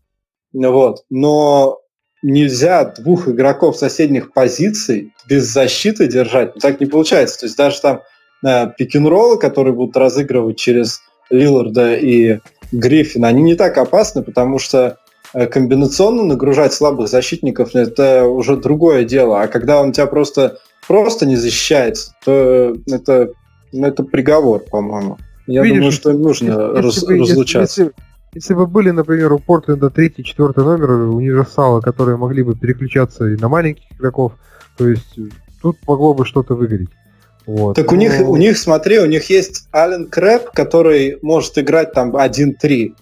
Вот. Но нельзя двух игроков соседних позиций без защиты держать. Так не получается. То есть даже там э, пик-н-роллы, которые будут разыгрывать через Лиларда и Гриффина, они не так опасны, потому что Э, комбинационно нагружать слабых защитников это уже другое дело. А когда он тебя просто, просто не защищается, то это, ну, это приговор, по-моему. Я Видишь, думаю, что им нужно если, раз, если, разлучаться. Если, если бы были, например, у Портленда третий, четвертый номер универсала, которые могли бы переключаться и на маленьких игроков, то есть тут могло бы что-то выгореть. Вот. Так у них, у них, смотри, у них есть Ален Крэп, который может играть там 1-3.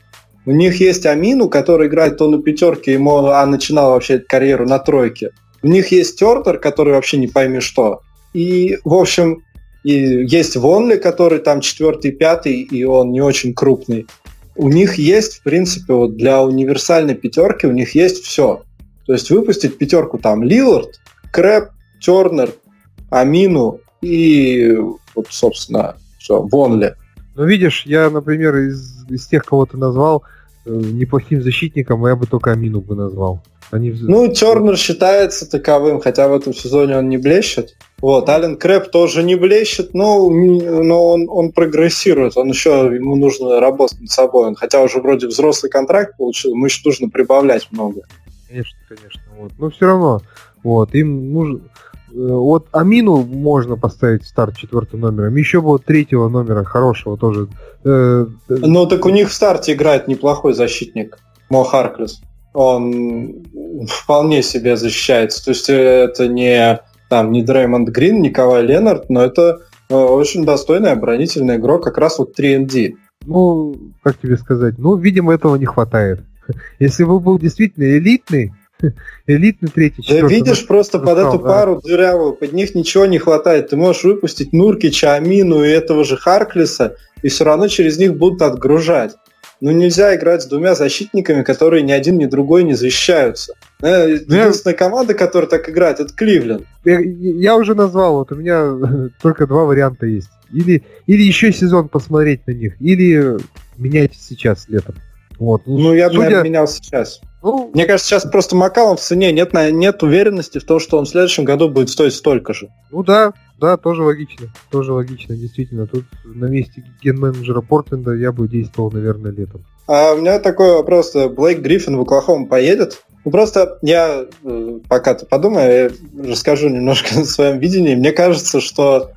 У них есть Амину, который играет то на пятерке, ему, а начинал вообще карьеру на тройке. У них есть Тертер, который вообще не пойми что. И, в общем, и есть Вонли, который там четвертый, пятый, и он не очень крупный. У них есть, в принципе, вот для универсальной пятерки у них есть все. То есть выпустить пятерку там Лилард, Крэп, Тернер, Амину и, вот, собственно, все, Вонли. Ну, видишь, я, например, из, из тех, кого ты назвал, э, неплохим защитником, я бы только Амину бы назвал. Они... Ну, Тернер считается таковым, хотя в этом сезоне он не блещет. Вот, Ален Крэп тоже не блещет, но, но он, он прогрессирует, он еще, ему нужно работать над собой. Он, хотя уже вроде взрослый контракт получил, ему еще нужно прибавлять много. Конечно, конечно. Вот. Но все равно, вот, им нужно вот Амину можно поставить старт четвертым номером. Еще бы вот третьего номера хорошего тоже. Э, ну так у них в старте играет неплохой защитник. Мо Харклес. Он вполне себе защищается. То есть это не там не Дреймонд Грин, не Кавай Ленард, но это э, очень достойный оборонительный игрок, как раз вот 3ND. Ну, как тебе сказать, ну, видимо, этого не хватает. (laughs) Если бы был действительно элитный, элитный третий, четвертый. Да видишь, просто под эту да. пару дырявую, под них ничего не хватает. Ты можешь выпустить Нуркича, Амину и этого же Харклиса, и все равно через них будут отгружать. Ну, нельзя играть с двумя защитниками, которые ни один, ни другой не защищаются. Э, ну, единственная команда, которая так играет, это Кливленд. Я, я уже назвал, вот у меня (laughs) только два варианта есть. Или, или еще сезон посмотреть на них, или менять сейчас летом. Вот. Ну, я бы, Судя... наверное, менял сейчас. Ну, Мне кажется, сейчас просто Макалом в цене нет, нет уверенности в том, что он в следующем году будет стоить столько же. Ну да, да, тоже логично. Тоже логично, действительно. Тут на месте ген-менеджера Портленда я бы действовал, наверное, летом. А у меня такой вопрос. Блейк Гриффин в Оклахому поедет? Ну, просто я, э, пока ты подумай, я расскажу немножко (laughs) о своем видении. Мне кажется, что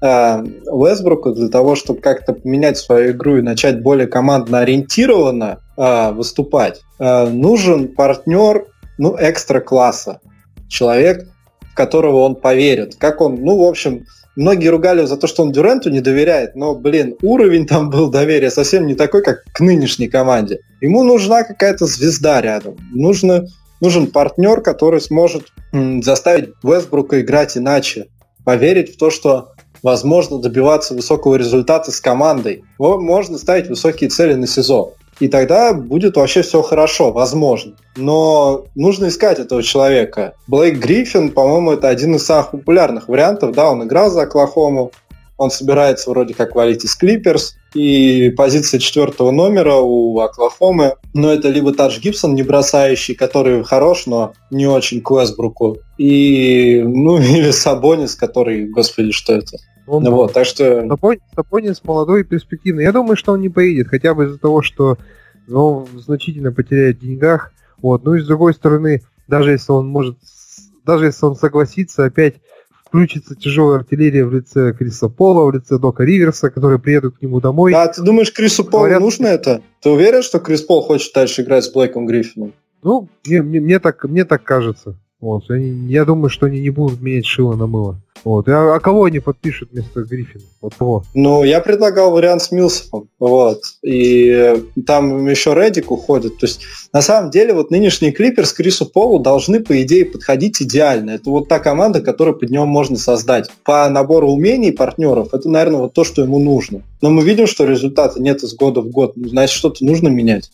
э, Уэсбруку для того, чтобы как-то поменять свою игру и начать более командно ориентированно э, выступать, э, нужен партнер, ну, экстра класса. Человек, в которого он поверит. Как он, ну, в общем, многие ругали за то, что он Дюренту не доверяет, но, блин, уровень там был доверия совсем не такой, как к нынешней команде. Ему нужна какая-то звезда рядом. Нужно, нужен партнер, который сможет м, заставить Вестбрука играть иначе. Поверить в то, что возможно добиваться высокого результата с командой. Можно ставить высокие цели на сезон и тогда будет вообще все хорошо, возможно. Но нужно искать этого человека. Блейк Гриффин, по-моему, это один из самых популярных вариантов. Да, он играл за Оклахому, он собирается вроде как валить из Клиперс, и позиция четвертого номера у Оклахомы, но это либо Тадж Гибсон, не бросающий, который хорош, но не очень к Уэсбруку, и, ну, (laughs) или Сабонис, который, господи, что это? Он, вот, так что... Сапонис молодой и перспективный. Я думаю, что он не поедет, хотя бы из-за того, что ну, значительно потеряет в деньгах. Вот. Ну и с другой стороны, даже если он может, даже если он согласится, опять включится тяжелая артиллерия в лице Криса Пола, в лице Дока Риверса, которые приедут к нему домой. А ты думаешь, Крису Полу Говорят... нужно это? Ты уверен, что Крис Пол хочет дальше играть с Блэком Гриффином? Ну, мне, мне, мне, так, мне так кажется. Вот. Они, я думаю, что они не будут менять шило на мыло. Вот. А, а кого они подпишут вместо Гриффина? Вот кого? Ну, я предлагал вариант с Милсом. Вот. И там еще Редик уходит. То есть, на самом деле, вот нынешний клипер с Крису Полу должны, по идее, подходить идеально. Это вот та команда, которую под нем можно создать. По набору умений партнеров, это, наверное, вот то, что ему нужно. Но мы видим, что результата нет из года в год. Значит, что-то нужно менять.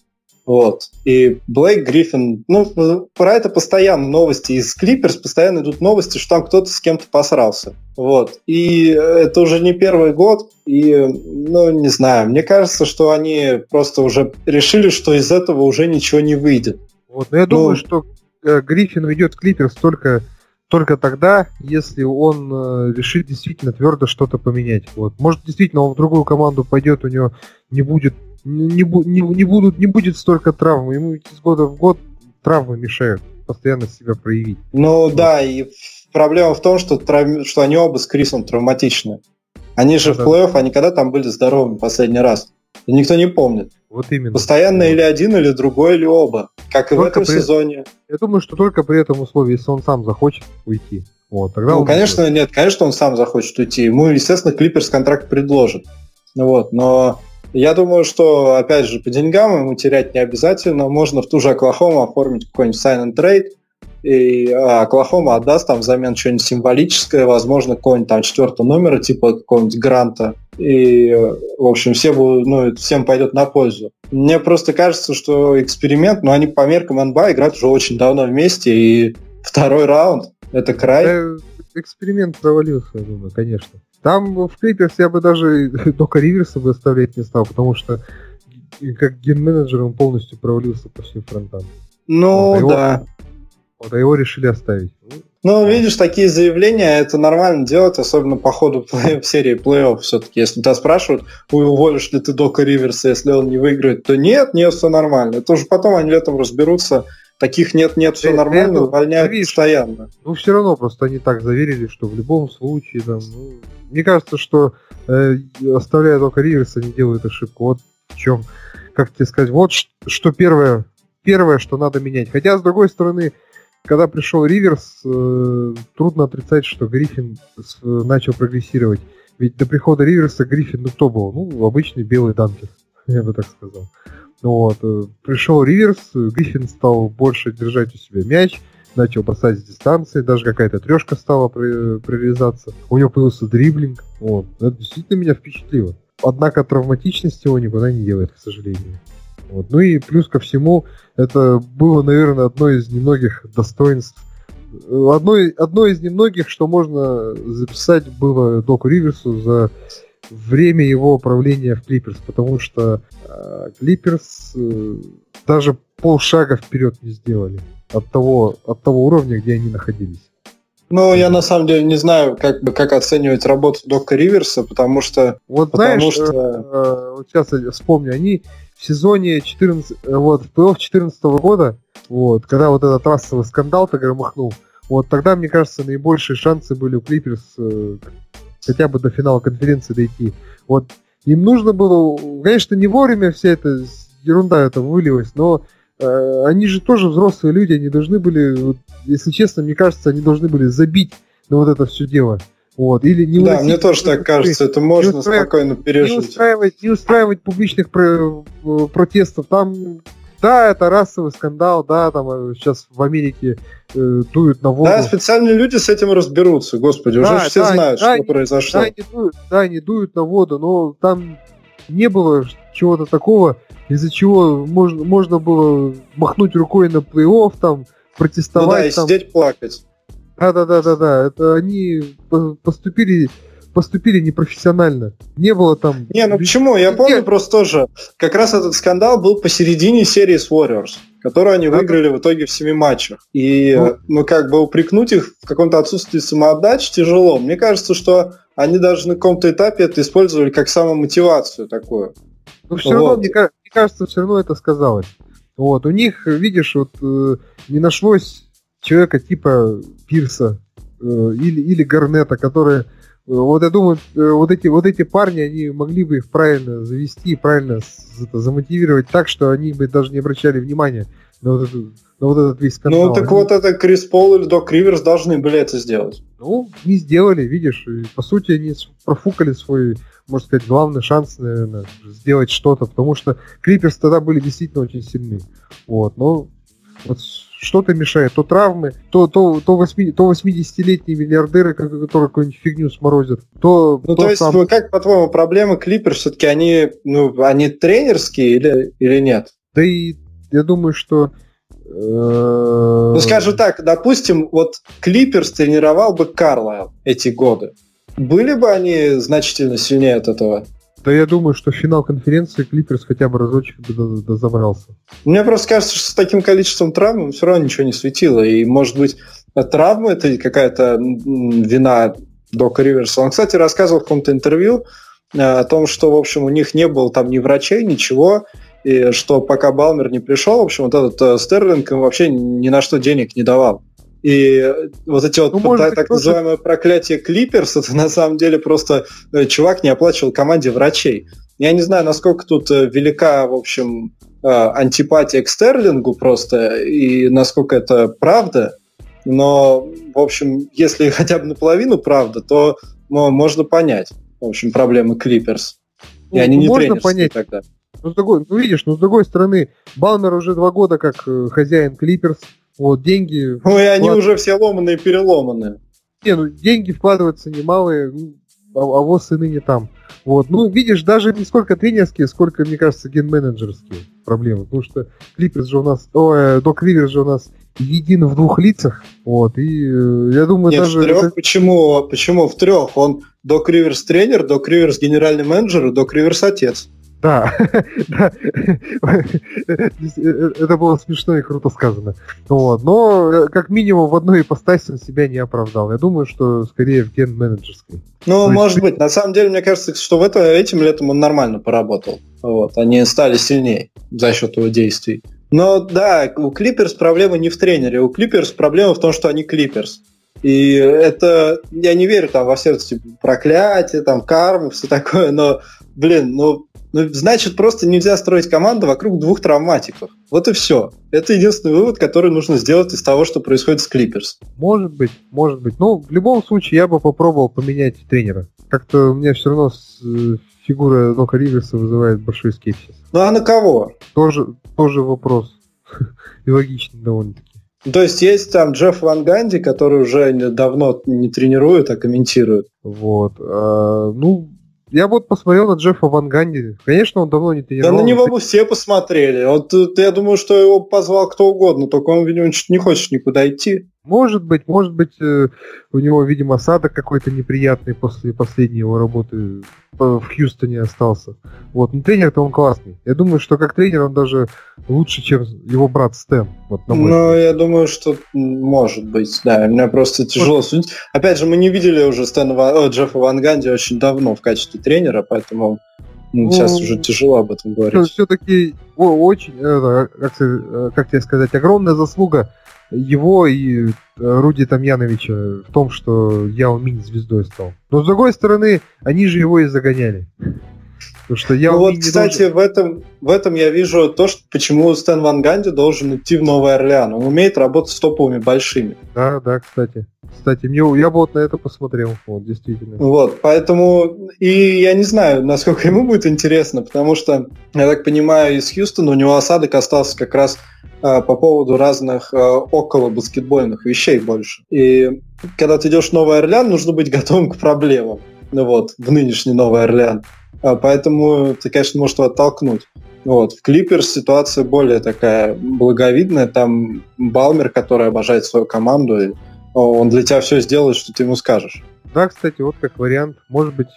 Вот. И Блейк Гриффин, ну, про это постоянно новости из Клиперс, постоянно идут новости, что там кто-то с кем-то посрался. Вот. И это уже не первый год, и, ну, не знаю, мне кажется, что они просто уже решили, что из этого уже ничего не выйдет. Вот, но я ну, думаю, что э, Гриффин ведет Клиперс только только тогда, если он э, решит действительно твердо что-то поменять. Вот. Может, действительно, он в другую команду пойдет, у него не будет не, не, не, будут, не будет столько травм. Ему из года в год травмы мешают постоянно себя проявить. Ну вот. да, и проблема в том, что, трав... что они оба с Крисом травматичны. Они же да, в плей-офф, они когда там были здоровыми последний раз? Никто не помнит. Вот именно. Постоянно вот. или один, или другой, или оба. Как только и в этом при... сезоне. Я думаю, что только при этом условии, если он сам захочет уйти. Вот, тогда ну, он конечно, уйдет. нет, конечно, он сам захочет уйти. Ему, естественно, Клиперс контракт предложит. Вот, но я думаю, что, опять же, по деньгам ему терять не обязательно. Можно в ту же Оклахому оформить какой-нибудь sign and trade, и а, Оклахома отдаст там взамен что-нибудь символическое, возможно, какого-нибудь там четвертого номера, типа какого-нибудь гранта. И, в общем, все будут, ну, всем пойдет на пользу. Мне просто кажется, что эксперимент, ну, они по меркам НБА играют уже очень давно вместе, и второй раунд — это край. Э, эксперимент провалился, я думаю, конечно. Там в Клиперс я бы даже Дока (laughs) Риверса бы оставлять не стал, потому что как ген-менеджер он полностью провалился по всем фронтам. Ну, вот, а его, да. Вот, а его решили оставить. Ну, видишь, такие заявления, это нормально делать, особенно по ходу (laughs) плей серии плей-офф все-таки. Если тебя спрашивают, уволишь ли ты Дока Риверса, если он не выиграет, то нет, нет, все нормально. Это уже потом они летом разберутся, Таких нет-нет, все нормально, это, увольняют видишь, постоянно. Ну, все равно просто они так заверили, что в любом случае, там, ну, мне кажется, что э, оставляя только Риверса, они делают ошибку. Вот в чем, как тебе сказать, вот что первое, первое, что надо менять. Хотя, с другой стороны, когда пришел Риверс, э, трудно отрицать, что Гриффин с, э, начал прогрессировать. Ведь до прихода Риверса Гриффин, ну кто был? Ну, обычный белый данкер, (laughs) я бы так сказал. Вот. Э, пришел Риверс, Гриффин стал больше держать у себя мяч, начал бросать с дистанции, даже какая-то трешка стала прорезаться. У него появился дриблинг. Вот. Это действительно меня впечатлило. Однако травматичность его никуда не делает, к сожалению. Вот. Ну и плюс ко всему, это было, наверное, одно из немногих достоинств одно, одно из немногих, что можно записать было Доку Риверсу за время его правления в Клиперс, потому что э, Клиперс э, даже полшага вперед не сделали от того, от того уровня, где они находились. Ну, я на самом деле не знаю, как бы как оценивать работу Дока Риверса, потому что. Вот потому знаешь, что... э, э, вот сейчас я вспомню, они в сезоне 14, э, вот в плей-офф 2014 года вот, когда вот этот трассовый скандал-то громыхнул, вот тогда, мне кажется, наибольшие шансы были у Клиперс э, хотя бы до финала конференции дойти. Вот им нужно было, конечно, не вовремя вся эта ерунда это вылилась, но э, они же тоже взрослые люди, они должны были, вот, если честно, мне кажется, они должны были забить на вот это все дело. Вот, или не да, мне тоже так кажется, это можно спокойно пережить. Не устраивать, не устраивать публичных про- э, протестов. Там да, это расовый скандал, да, там э, сейчас в Америке э, дуют на воду. Да, специальные люди с этим разберутся, господи, да, уже все да, знают, да, что произошло. Да, не дуют, да, не дуют на воду, но там не было чего-то такого, из-за чего можно, можно было махнуть рукой на плей-офф, там, протестовать. Ну да, и там. сидеть плакать. Да, да, да, да, да. Это они поступили поступили непрофессионально. Не было там... Не, ну почему? Я помню просто тоже. Как раз этот скандал был посередине серии с Warriors, которую они выиграли в итоге в семи матчах. И, ну, ну как бы упрекнуть их в каком-то отсутствии самоотдачи тяжело. Мне кажется, что они даже на каком-то этапе это использовали как самомотивацию такую. Ну, все вот. равно, мне, мне кажется, все равно это сказалось. Вот, у них, видишь, вот э, не нашлось человека типа Пирса э, или, или Гарнета, которые вот я думаю, э, вот эти, вот эти парни, они могли бы их правильно завести, правильно это, замотивировать так, что они бы даже не обращали внимания на вот, эту, на вот этот весь скандал. Ну, так они... вот это Крис Пол или Док Риверс должны были это сделать. Ну, не сделали, видишь. И, по сути, они профукали свой, можно сказать, главный шанс, наверное, сделать что-то, потому что Клиперс тогда были действительно очень сильны. Вот, но вот что-то мешает. То травмы, то, то, то, 8, то 80-летние миллиардеры, которые какую-нибудь фигню сморозят, то... Ну, то, то есть, сам... как, по-твоему, проблемы Клипер все-таки, они, ну, они тренерские или, или нет? Да и я думаю, что... Э, ну, скажу так, допустим, вот Клиперс тренировал бы Карлайл эти годы. Были бы они значительно сильнее от этого? Да я думаю, что финал конференции Клиперс хотя бы разочек дозабрался. Мне просто кажется, что с таким количеством травм все равно ничего не светило. И, может быть, травма это какая-то вина Дока Риверса. Он, кстати, рассказывал в каком-то интервью э, о том, что, в общем, у них не было там ни врачей, ничего, и что пока Балмер не пришел, в общем, вот этот э, Стерлинг им вообще ни на что денег не давал. И вот эти вот ну, может так, быть, называемое проклятие Клиперс, это на самом деле просто э, чувак не оплачивал команде врачей. Я не знаю, насколько тут э, велика, в общем, э, антипатия к Стерлингу просто, и насколько это правда, но, в общем, если (laughs) хотя бы наполовину правда, то ну, можно понять, в общем, проблемы Клиперс. И ну, они не можно понять. тогда. Ну, с другой, ну, видишь, но с другой стороны, Балмер уже два года как хозяин Клиперс, вот, деньги... Ну, и они вклад... уже все ломаные переломанные. Не, ну, деньги вкладываются немалые, ну, а, а вот сыны не там. Вот, ну, видишь, даже не сколько тренерские, сколько, мне кажется, ген-менеджерские проблемы. Потому что Клиперс же у нас, о, э, Док Риверс же у нас един в двух лицах. Вот, и э, я думаю, Нет, даже... в трех? Это... Почему? Почему в трех? Он Док Риверс тренер, Док Риверс генеральный менеджер и Док Риверс отец. Да, (laughs) да. это было смешно и круто сказано. Вот. Но, э, как минимум, в одной ипостаси он себя не оправдал. Я думаю, что скорее в ген-менеджерской. Ну, есть... может быть. На самом деле, мне кажется, что в это, этим летом он нормально поработал. Вот. Они стали сильнее за счет его действий. Но да, у Клиперс проблема не в тренере. У Клиперс проблема в том, что они Клиперс. И это, я не верю там во все эти проклятия, там, карму, все такое, но, блин, ну, ну, значит, просто нельзя строить команду вокруг двух травматиков. Вот и все. Это единственный вывод, который нужно сделать из того, что происходит с Клиперс. Может быть, может быть. Ну, в любом случае, я бы попробовал поменять тренера. Как-то у меня все равно э, фигура Дока Риверса вызывает большой скепсис. Ну, а на кого? Тоже, тоже вопрос. (laughs) И логичный довольно-таки. То есть есть там Джефф Ван Ганди, который уже давно не тренирует, а комментирует. Вот. А, ну, я вот посмотрел на Джеффа Ван Ганди. Конечно, он давно не тренировал. Да на него бы все посмотрели. Вот я думаю, что его позвал кто угодно, только он, видимо, не хочет никуда идти. Может быть, может быть, э, у него, видимо, осадок какой-то неприятный после последней его работы в Хьюстоне остался. Вот, но тренер-то он классный. Я думаю, что как тренер он даже лучше, чем его брат Стэм. Вот, на мой ну, взгляд. я думаю, что может быть, да. Мне просто тяжело может... судить. Опять же, мы не видели уже Стэна, о, Джеффа Ван Ганди очень давно в качестве тренера, поэтому Ну, сейчас уже тяжело об этом говорить. Все-таки очень, как, как тебе сказать, огромная заслуга его и Руди Тамьяновича в том, что я мини-звездой стал. Но с другой стороны, они же его и загоняли. Потому что я ну вот, кстати, должен... в этом, в этом я вижу то, что почему Стэн Ван Ганди должен идти в Новый Орлеан. Он умеет работать с топовыми большими. Да, да, кстати. Кстати, мне, я бы вот на это посмотрел, вот, действительно. Вот, поэтому, и я не знаю, насколько ему будет интересно, потому что, я так понимаю, из Хьюстона у него осадок остался как раз а, по поводу разных а, около баскетбольных вещей больше. И когда ты идешь в Новый Орлеан, нужно быть готовым к проблемам. Ну вот, в нынешний Новый Орлеан. А, поэтому ты, конечно, его оттолкнуть. Вот. В Клиперс ситуация более такая благовидная. Там Балмер, который обожает свою команду, он для тебя все сделает, что ты ему скажешь. Да, кстати, вот как вариант. Может быть,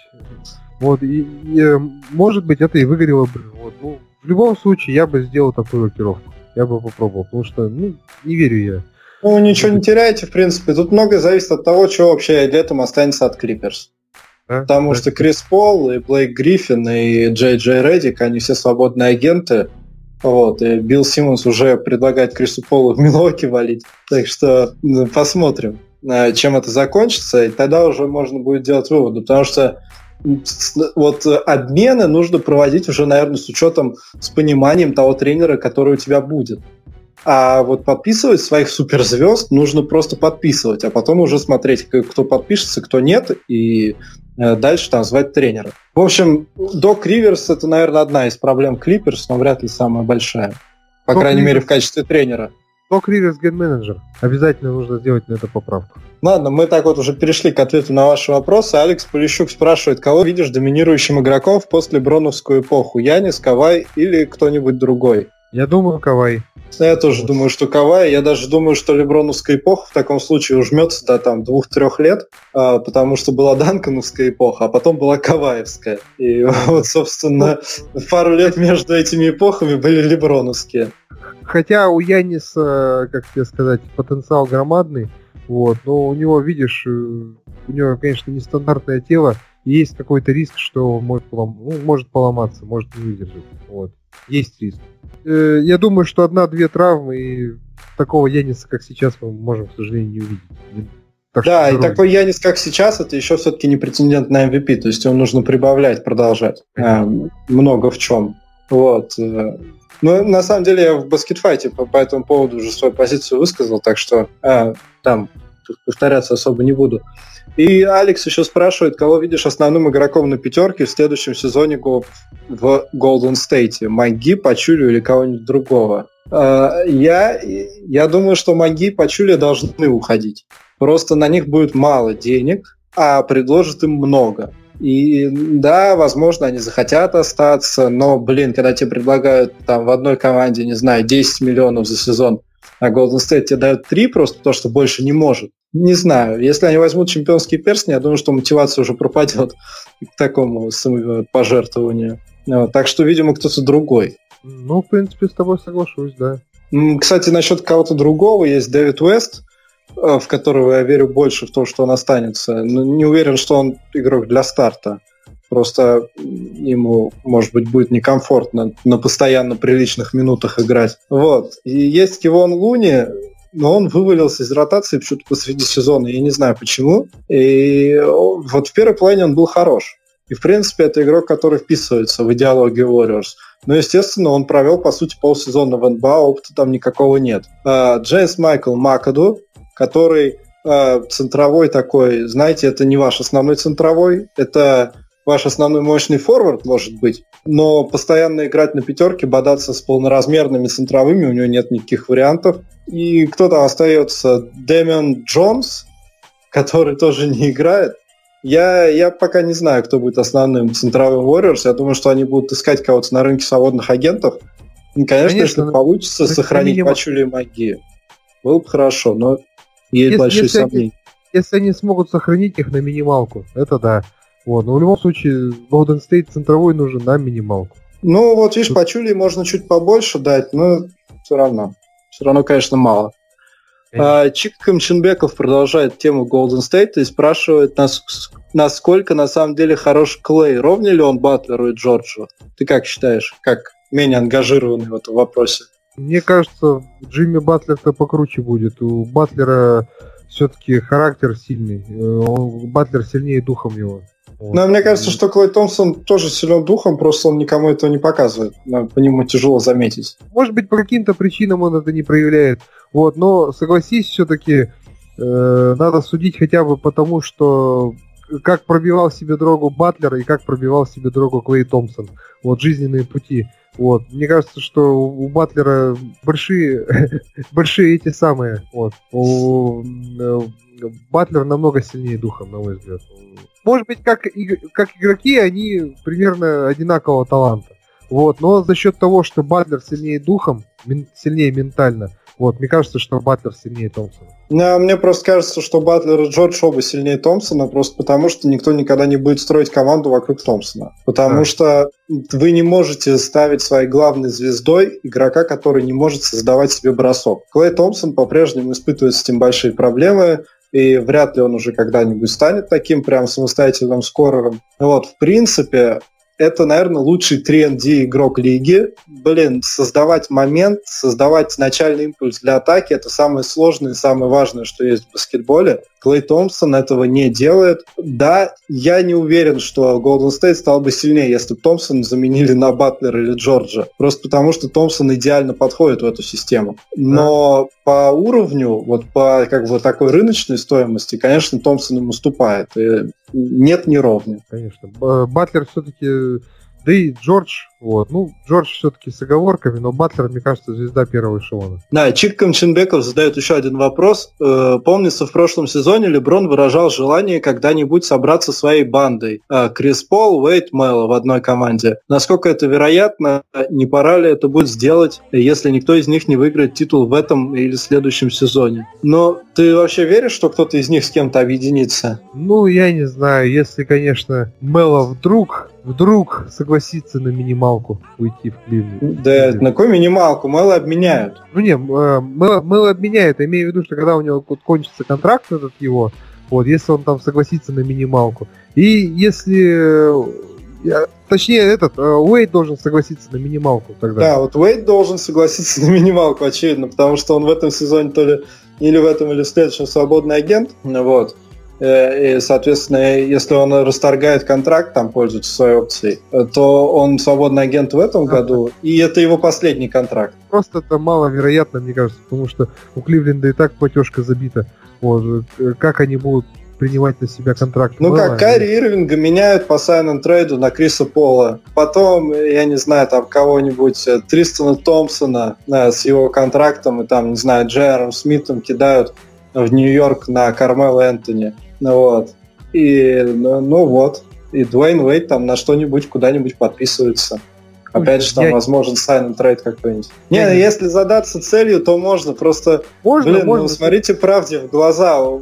вот, и, и, э, может быть, это и выгорело бы. Вот, ну, в любом случае, я бы сделал такую рокировку. Я бы попробовал, потому что, ну, не верю я. Ну, ничего не теряете, в принципе. Тут многое зависит от того, что вообще летом останется от Клиперс. Да? Потому что Крис Пол, и Блейк Гриффин, и Джей Джей Реддик, они все свободные агенты. Вот, и Билл Симмонс уже предлагает Крису Полу в Милоки валить. Так что ну, посмотрим, э, чем это закончится, и тогда уже можно будет делать выводы. Потому что вот обмены нужно проводить уже, наверное, с учетом, с пониманием того тренера, который у тебя будет. А вот подписывать своих суперзвезд нужно просто подписывать, а потом уже смотреть, кто подпишется, кто нет, и Э, дальше там звать тренера. В общем, Док Риверс это, наверное, одна из проблем Клиперс, но вряд ли самая большая. По Док крайней Риверс. мере, в качестве тренера. Док Риверс ген-менеджер. Обязательно нужно сделать на это поправку. Ладно, мы так вот уже перешли к ответу на ваши вопросы. Алекс Полищук спрашивает, кого видишь доминирующим игроком в после Броновскую эпоху? Янис, Кавай или кто-нибудь другой? Я думаю, Кавай. Я тоже думаю, что Кавай. Я даже думаю, что Леброновская эпоха в таком случае ужмется до там двух-трех лет, а, потому что была Данкановская эпоха, а потом была Каваевская. И (laughs) вот, собственно, пару лет между этими эпохами были Леброновские. Хотя у Яниса, как тебе сказать, потенциал громадный, вот, но у него, видишь, э, у него, конечно, нестандартное тело, и есть какой-то риск, что может, полом... ну, может поломаться, может не выдержать. Вот. Есть риск. Э, я думаю, что одна-две травмы и такого Яниса, как сейчас, мы можем, к сожалению, не увидеть. Так да, и такой Янис, как сейчас, это еще все-таки не претендент на MVP, то есть его нужно прибавлять, продолжать. Э, много в чем. Вот. Э, ну, на самом деле, я в баскетфайте по, по этому поводу уже свою позицию высказал, так что э, там повторяться особо не буду. И Алекс еще спрашивает, кого видишь основным игроком на пятерке в следующем сезоне в Golden State? Маги, Пачулю или кого-нибудь другого? А, я, я думаю, что Маги и Пачули должны уходить. Просто на них будет мало денег, а предложат им много. И да, возможно, они захотят остаться, но, блин, когда тебе предлагают там в одной команде, не знаю, 10 миллионов за сезон, а Golden State тебе дают 3 просто потому, что больше не может, не знаю. Если они возьмут чемпионские перстни, я думаю, что мотивация уже пропадет к такому пожертвованию. Так что, видимо, кто-то другой. Ну, в принципе, с тобой соглашусь, да. Кстати, насчет кого-то другого есть Дэвид Уэст, э, в которого я верю больше в то, что он останется. Но не уверен, что он игрок для старта. Просто ему, может быть, будет некомфортно на постоянно приличных минутах играть. Вот. И есть Кивон Луни, но он вывалился из ротации почему-то посреди сезона, я не знаю почему. И вот в первой половине он был хорош. И, в принципе, это игрок, который вписывается в идеологию Warriors. Но, естественно, он провел, по сути, полсезона в НБА, опыта там никакого нет. А, Джеймс Майкл Макаду, который а, центровой такой, знаете, это не ваш основной центровой, это ваш основной мощный форвард, может быть, но постоянно играть на пятерке, бодаться с полноразмерными центровыми, у него нет никаких вариантов. И кто там остается? Дэмиан Джонс, который тоже не играет. Я, я пока не знаю, кто будет основным центровым Warriors. Я думаю, что они будут искать кого-то на рынке свободных агентов. И, конечно, конечно, если получится сохранить минимум... Пачули и магии, было бы хорошо, но есть если, большие если сомнения. Они, если они смогут сохранить их на минималку, это да. Вот, но в любом случае, Golden State центровой нужен на минималку. Ну, вот видишь, по Чули можно чуть побольше дать, но все равно. Все равно, конечно, мало. А, Чик Камченбеков продолжает тему Golden State и спрашивает, нас, насколько на самом деле хорош Клей. Ровнее ли он Батлеру и Джорджу? Ты как считаешь, как менее ангажированный в этом вопросе? Мне кажется, Джимми Батлер-то покруче будет. У Батлера все-таки характер сильный. Э, Батлер сильнее духом его. Но мне кажется, что Клей Томпсон тоже силен духом, просто он никому этого не показывает. По нему тяжело заметить. Может быть, по каким-то причинам он это не проявляет. Вот, но согласись, все-таки э, надо судить хотя бы потому, что как пробивал себе дорогу Батлер и как пробивал себе дорогу Клей Томпсон. Вот жизненные пути. Вот. Мне кажется, что у Батлера большие, (laughs) большие эти самые. Вот. У, э, Батлер намного сильнее духом, на мой взгляд. Может быть, как, как игроки, они примерно одинакового таланта. Вот. Но за счет того, что Батлер сильнее духом, сильнее ментально, вот, мне кажется, что Батлер сильнее Томпсона. Ну, мне просто кажется, что Батлер и Джордж оба сильнее Томпсона, просто потому что никто никогда не будет строить команду вокруг Томпсона. Потому а. что вы не можете ставить своей главной звездой игрока, который не может создавать себе бросок. Клей Томпсон по-прежнему испытывает с этим большие проблемы, и вряд ли он уже когда-нибудь станет таким прям самостоятельным скорером. Вот, в принципе, это, наверное, лучший 3 игрок лиги. Блин, создавать момент, создавать начальный импульс для атаки – это самое сложное и самое важное, что есть в баскетболе. Клей Томпсон этого не делает. Да, я не уверен, что Golden State стал бы сильнее, если бы Томпсон заменили на Батлера или Джорджа. Просто потому, что Томпсон идеально подходит в эту систему. Но да. по уровню, вот по как бы такой рыночной стоимости, конечно, Томпсон ему уступает. И нет неровня. Конечно. Батлер все-таки да и Джордж, вот. Ну, Джордж все-таки с оговорками, но Батлер, мне кажется, звезда первого эшелона. Да, Чик Камченбеков задает еще один вопрос. Э, помнится, в прошлом сезоне Леброн выражал желание когда-нибудь собраться своей бандой. Э, Крис Пол, Уэйт, Мэлло в одной команде. Насколько это вероятно? Не пора ли это будет сделать, если никто из них не выиграет титул в этом или следующем сезоне? Но ты вообще веришь, что кто-то из них с кем-то объединится? Ну, я не знаю. Если, конечно, Мэлло вдруг вдруг согласится на минималку уйти в Кливленд. Да, на какую минималку? Мэлла обменяют. Ну не, Мэлла обменяет. Я имею в виду, что когда у него кончится контракт этот его, вот, если он там согласится на минималку. И если Точнее, этот Уэйд должен согласиться на минималку тогда. Да, вот Уэйд должен согласиться (laughs) на минималку, очевидно, потому что он в этом сезоне то ли или в этом, или в следующем свободный агент. Вот. Э, и, соответственно, если он расторгает контракт, там пользуется своей опцией, то он свободный агент в этом году, и это его последний контракт. Просто это маловероятно, мне кажется, потому что у Кливленда и так платежка забита. Вот. Э, как они будут принимать на себя контракт. Ну как, Карри Ирвинга меняют по sign trade у на Криса Пола. Потом, я не знаю, там кого-нибудь, э, Тристона Томпсона да, с его контрактом, и там, не знаю, Джей Ар Смитом кидают в Нью-Йорк на Кармела Энтони. Ну вот. И, ну, ну вот. И Дуэйн Уэйд там на что-нибудь куда-нибудь подписывается. Опять же, там я... возможен sign trade какой-нибудь. Не, я... если задаться целью, то можно. Просто, можно, блин, можно. ну смотрите правде в глаза. У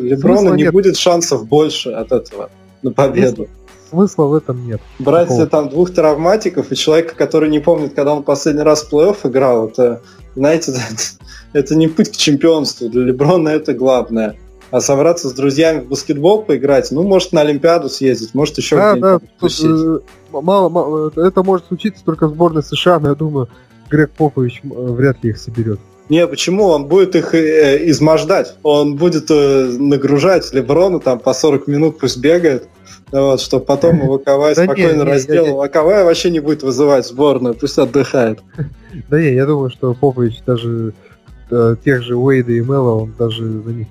Леброна Смысла не нет. будет шансов больше от этого на победу. Смысла в этом нет. Брать себе там двух травматиков и человека, который не помнит, когда он последний раз в плей-офф играл, это, знаете, это, (laughs) это не путь к чемпионству. Для Леброна это главное а собраться с друзьями в баскетбол поиграть, ну, может, на Олимпиаду съездить, может, еще да, да, тут, э, мало, мало, это может случиться только в сборной США, но я думаю, Грег Попович э, вряд ли их соберет. Не, почему? Он будет их э, измождать. Он будет э, нагружать Леброна там по 40 минут, пусть бегает. Вот, чтобы потом (laughs) его Кавай спокойно разделал. А Кавай вообще не будет вызывать сборную, пусть отдыхает. (laughs) Да не, я думаю, что Попович даже э, тех же Уэйда и Мела, он даже на них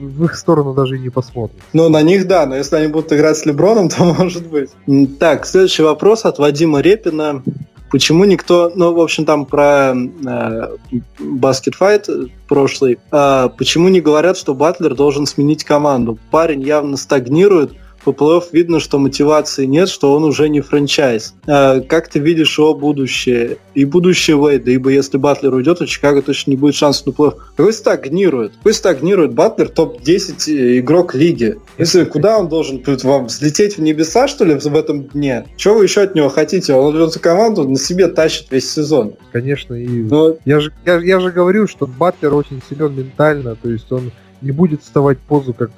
в их сторону даже и не посмотрит. Ну, на них да, но если они будут играть с Леброном, (laughs) то может быть. Так, следующий вопрос от Вадима Репина. Почему никто, ну, в общем, там про э, прошлый, э, почему не говорят, что Батлер должен сменить команду? Парень явно стагнирует, по плей-офф видно, что мотивации нет, что он уже не франчайз. А, как ты видишь его будущее? И будущее Вейда, ибо если Батлер уйдет, то Чикаго точно не будет шансов на плей-офф. Какой стагнирует? Какой стагнирует Батлер топ-10 э, игрок лиги? Если куда он должен вам взлететь в небеса, что ли, в этом дне? Чего вы еще от него хотите? Он эту команду на себе тащит весь сезон. Конечно, и Но... я, же, я, я же говорю, что Батлер очень силен ментально, то есть он не будет вставать в позу, как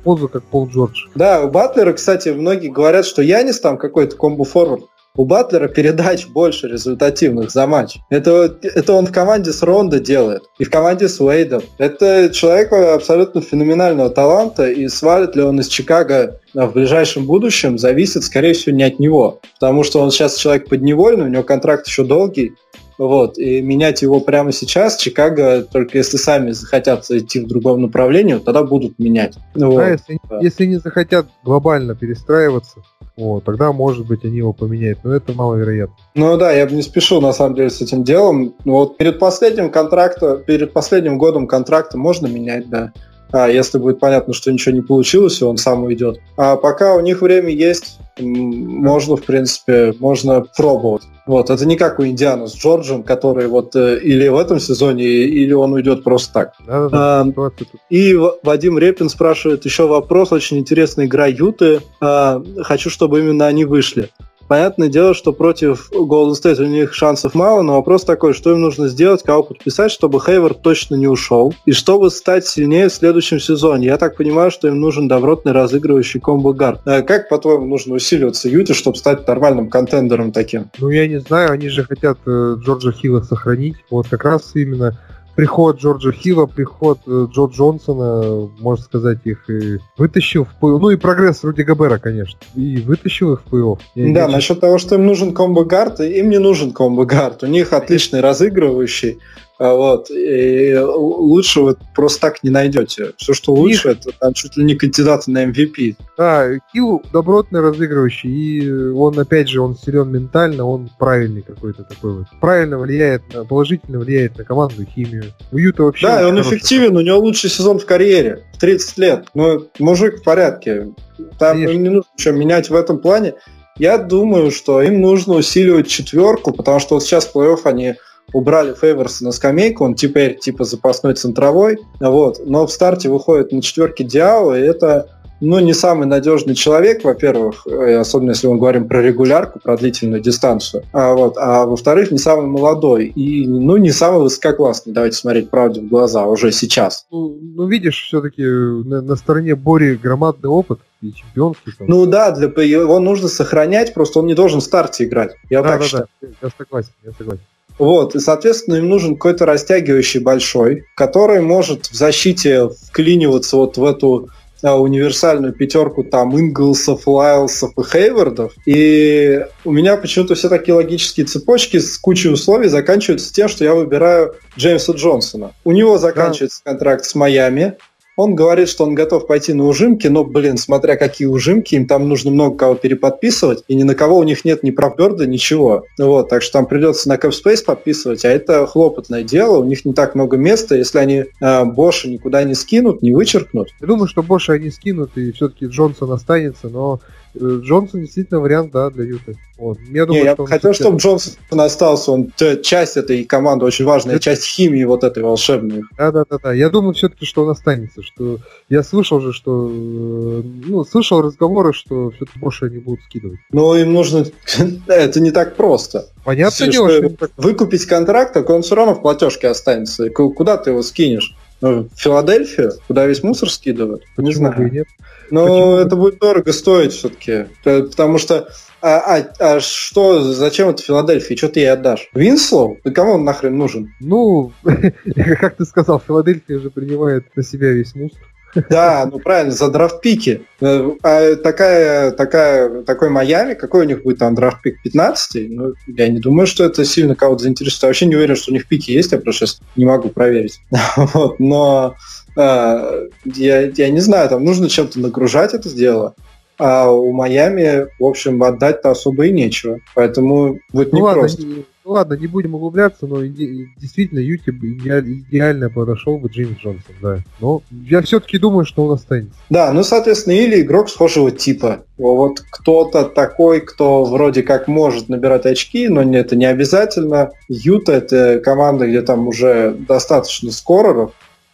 позу, как Пол Джордж. Да, у Батлера, кстати, многие говорят, что Янис там какой-то комбо-форвард. У Батлера передач больше результативных за матч. Это, это он в команде с Рондо делает. И в команде с Уэйдом. Это человек абсолютно феноменального таланта. И свалит ли он из Чикаго в ближайшем будущем, зависит, скорее всего, не от него. Потому что он сейчас человек подневольный, у него контракт еще долгий. Вот, и менять его прямо сейчас Чикаго, только если сами захотят идти в другом направлении, тогда будут менять. Вот. если, да. если не захотят глобально перестраиваться, вот, тогда, может быть, они его поменяют, но это маловероятно. Ну да, я бы не спешил, на самом деле, с этим делом. Вот перед последним контрактом, перед последним годом контракта можно менять, да а если будет понятно, что ничего не получилось, и он сам уйдет. А пока у них время есть, можно, в принципе, можно пробовать. Вот, это не как у Индиана с Джорджем, который вот э, или в этом сезоне, или он уйдет просто так. Да, да, а, и Вадим Репин спрашивает еще вопрос, очень интересная игра Юты. А, хочу, чтобы именно они вышли. Понятное дело, что против Golden State у них шансов мало, но вопрос такой, что им нужно сделать, кого подписать, чтобы Хейвард точно не ушел, и чтобы стать сильнее в следующем сезоне. Я так понимаю, что им нужен добротный разыгрывающий комбо-гард. А как, по-твоему, нужно усиливаться Юте, чтобы стать нормальным контендером таким? Ну, я не знаю, они же хотят э, Джорджа Хилла сохранить. Вот как раз именно приход Джорджа Хилла, приход э, Джо Джонсона, можно сказать, их и вытащил в плей Ну и прогресс Руди Габера, конечно. И вытащил их в плей-офф. Да, насчет того, что им нужен комбо-гард, им не нужен комбо-гард. У них отличный разыгрывающий. А вот. И лучше вот просто так не найдете. Все, что лучше, Их... это там чуть ли не кандидаты на MVP. Да, Килл добротный разыгрывающий, и он, опять же, он силен ментально, он правильный какой-то такой вот. Правильно влияет, на, положительно влияет на команду, химию. У Юта вообще... Да, он эффективен, у него лучший сезон в карьере, в 30 лет. Ну, мужик в порядке. Там Конечно. не нужно ничего менять в этом плане. Я думаю, что им нужно усиливать четверку, потому что вот сейчас в плей-офф они убрали Фейверса на скамейку, он теперь типа запасной центровой, вот, но в старте выходит на четверке Диао, и это ну, не самый надежный человек, во-первых, э, особенно если мы говорим про регулярку, про длительную дистанцию, а, вот, а во-вторых, не самый молодой и, ну, не самый высококлассный, давайте смотреть правде в глаза уже сейчас. Ну, ну видишь, все-таки на, на стороне Бори громадный опыт, и чемпионский. Там. Ну да, для его нужно сохранять, просто он не должен в старте играть. Я да, так да, считаю. Да, я согласен, я согласен. Вот, и, соответственно, им нужен какой-то растягивающий большой, который может в защите вклиниваться вот в эту а, универсальную пятерку там Инглсов, Лайлсов и Хейвардов. И у меня почему-то все такие логические цепочки с кучей условий заканчиваются тем, что я выбираю Джеймса Джонсона. У него заканчивается да. контракт с Майами, он говорит, что он готов пойти на ужимки, но, блин, смотря какие ужимки, им там нужно много кого переподписывать, и ни на кого у них нет ни правберда, ничего. Вот, так что там придется на CapSpace подписывать, а это хлопотное дело, у них не так много места, если они э, Боша никуда не скинут, не вычеркнут. Я думаю, что Боша они скинут, и все-таки Джонсон останется, но Джонсон действительно вариант, да, для Юты. Вот. Я, думаю, Не, я хотел, чтобы Джонсон остался, он часть этой команды, очень важная Это... часть химии вот этой волшебной. Да, да, да, да. Я думаю все-таки, что он останется, что я слышал же, что э, ну, слышал разговоры, что все-таки больше они будут скидывать. Ну, им нужно. (laughs) Это не так просто. Понятно дело, что, что выкупить контракт, так он все равно в платежке останется. Куда ты его скинешь? Ну, в Филадельфию, куда весь мусор скидывают? Почему не знаю. Нет? Но Почему? это будет дорого стоить все-таки. Потому что а, а, а что, зачем это Филадельфии? Что ты ей отдашь? Винслоу? Да кому он нахрен нужен? Ну, (laughs) как ты сказал, Филадельфия же принимает на себя весь мусор. Да, (laughs) ну правильно, за драфт-пики. Э, а такая, такая, такой Майами, какой у них будет там драфт-пик 15 Ну, я не думаю, что это сильно кого-то заинтересует. Я вообще не уверен, что у них пики есть, я просто сейчас не могу проверить. (laughs) Вот, но я, я не знаю, там нужно чем-то нагружать это дело. А у Майами, в общем, отдать-то особо и нечего. Поэтому будет ну, непросто. Ладно, ну ладно, не будем углубляться, но действительно YouTube идеально подошел бы Джеймс Джонсон, да. Но я все-таки думаю, что он останется. Да, ну, соответственно, или игрок схожего типа. Вот кто-то такой, кто вроде как может набирать очки, но это не обязательно. Юта — это команда, где там уже достаточно скореров,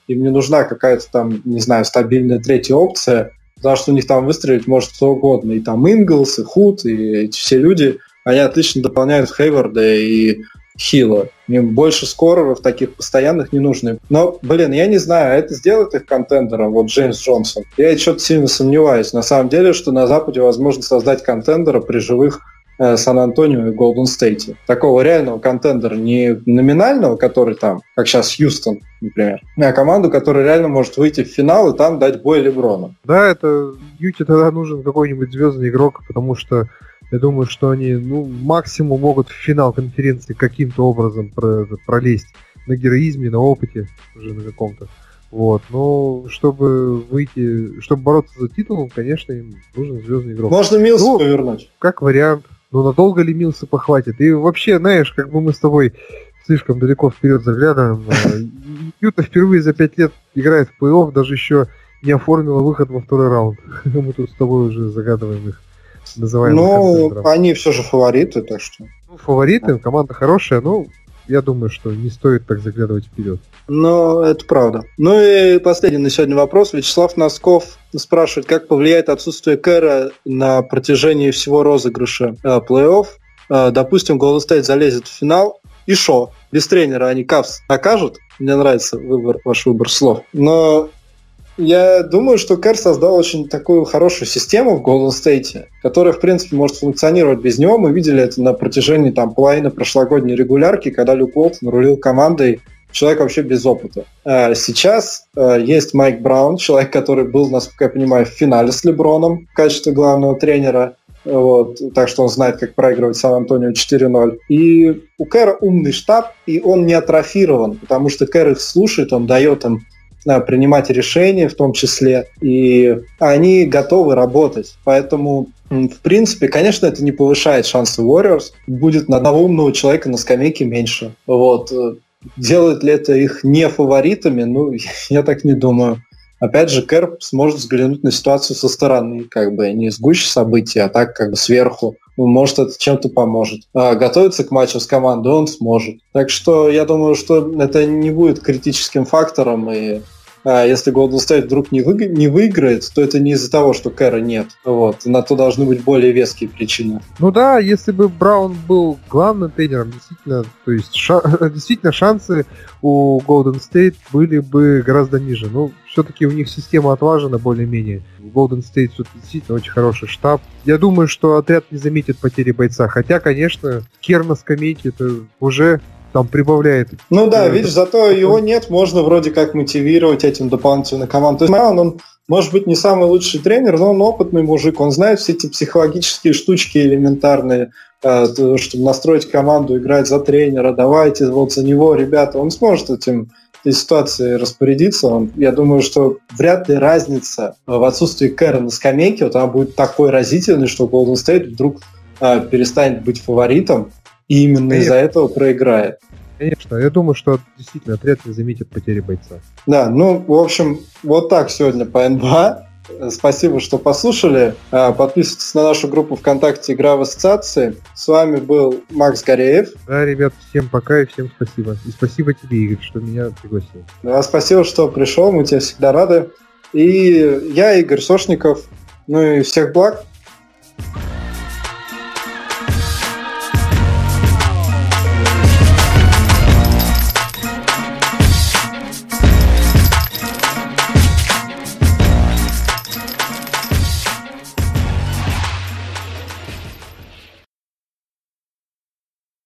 им не нужна какая-то там, не знаю, стабильная третья опция, потому что у них там выстрелить может кто угодно. И там Инглс, и Худ, и эти все люди — они отлично дополняют Хейварда, и хило. Им больше скореров таких постоянных не нужны. Но, блин, я не знаю, это сделает их контендером, вот Джеймс Джонсон. Я что-то сильно сомневаюсь. На самом деле, что на Западе возможно создать контендера при живых Сан-Антонио и Голден Стейте. Такого реального контендера, не номинального, который там, как сейчас Хьюстон, например, а команду, которая реально может выйти в финал и там дать бой Леброну. Да, это Юте тогда нужен какой-нибудь звездный игрок, потому что я думаю, что они ну, максимум могут в финал конференции каким-то образом про пролезть на героизме, на опыте уже на каком-то. Вот, но чтобы выйти, чтобы бороться за титул, конечно, им нужен звездный игрок. Можно Милс ну, повернуть. Как вариант. Ну, надолго ли Милса похватит? И вообще, знаешь, как бы мы с тобой слишком далеко вперед заглядываем. А, Юта впервые за пять лет играет в плей-офф, даже еще не оформила выход во второй раунд. (laughs) Мы тут с тобой уже загадываем их. Называем ну, они все же фавориты, так что. Ну, фавориты, команда хорошая, но я думаю, что не стоит так заглядывать вперед. Ну, это правда. Ну и последний на сегодня вопрос. Вячеслав Носков спрашивает, как повлияет отсутствие Кэра на протяжении всего розыгрыша э, плей-офф. Э, допустим, Golden State залезет в финал, и шо? Без тренера они Кавс окажут? Мне нравится выбор, ваш выбор слов. Но я думаю, что Кэр создал очень такую хорошую систему в Golden State, которая, в принципе, может функционировать без него. Мы видели это на протяжении там, половины прошлогодней регулярки, когда Люк Уолтон рулил командой человек вообще без опыта. А сейчас э, есть Майк Браун, человек, который был, насколько я понимаю, в финале с Леброном в качестве главного тренера. Вот, так что он знает, как проигрывать Сан-Антонио 4-0. И у Кэра умный штаб, и он не атрофирован, потому что Кэр их слушает, он дает им принимать решения в том числе, и они готовы работать. Поэтому в принципе, конечно, это не повышает шансы Warriors. Будет на одного умного человека на скамейке меньше. Вот. Делает ли это их не фаворитами? Ну, (laughs) я так не думаю. Опять же, Кэрп сможет взглянуть на ситуацию со стороны, как бы не с гуще событий, а так как бы сверху. Может, это чем-то поможет. А готовиться к матчу с командой он сможет. Так что я думаю, что это не будет критическим фактором, и а если Golden State вдруг не, вы, не выиграет, то это не из-за того, что Кэра нет. Вот. На то должны быть более веские причины. Ну да, если бы Браун был главным тренером, действительно, то есть ша- (laughs) действительно шансы у Golden State были бы гораздо ниже. Ну, все-таки у них система отлажена более-менее. В Golden State действительно очень хороший штаб. Я думаю, что отряд не заметит потери бойца. Хотя, конечно, Кер на скамейке это уже там прибавляет. Ну да, видишь, зато его нет, можно вроде как мотивировать этим дополнительно команду. То есть Маун, он может быть не самый лучший тренер, но он опытный мужик, он знает все эти психологические штучки элементарные, э, чтобы настроить команду, играть за тренера, давайте вот за него, ребята, он сможет этим этой ситуации распорядиться. Он, я думаю, что вряд ли разница в отсутствии Кэра на скамейке, вот она будет такой разительной, что Golden State вдруг э, перестанет быть фаворитом и именно из-за этого проиграет. Конечно, я думаю, что действительно отряд не заметит потери бойца. Да, ну, в общем, вот так сегодня по НБА. Спасибо, что послушали. А, подписывайтесь на нашу группу ВКонтакте «Игра в ассоциации». С вами был Макс Гореев. Да, ребят, всем пока и всем спасибо. И спасибо тебе, Игорь, что меня пригласил. Да, спасибо, что пришел, мы тебе всегда рады. И я, Игорь Сошников. Ну и всех благ.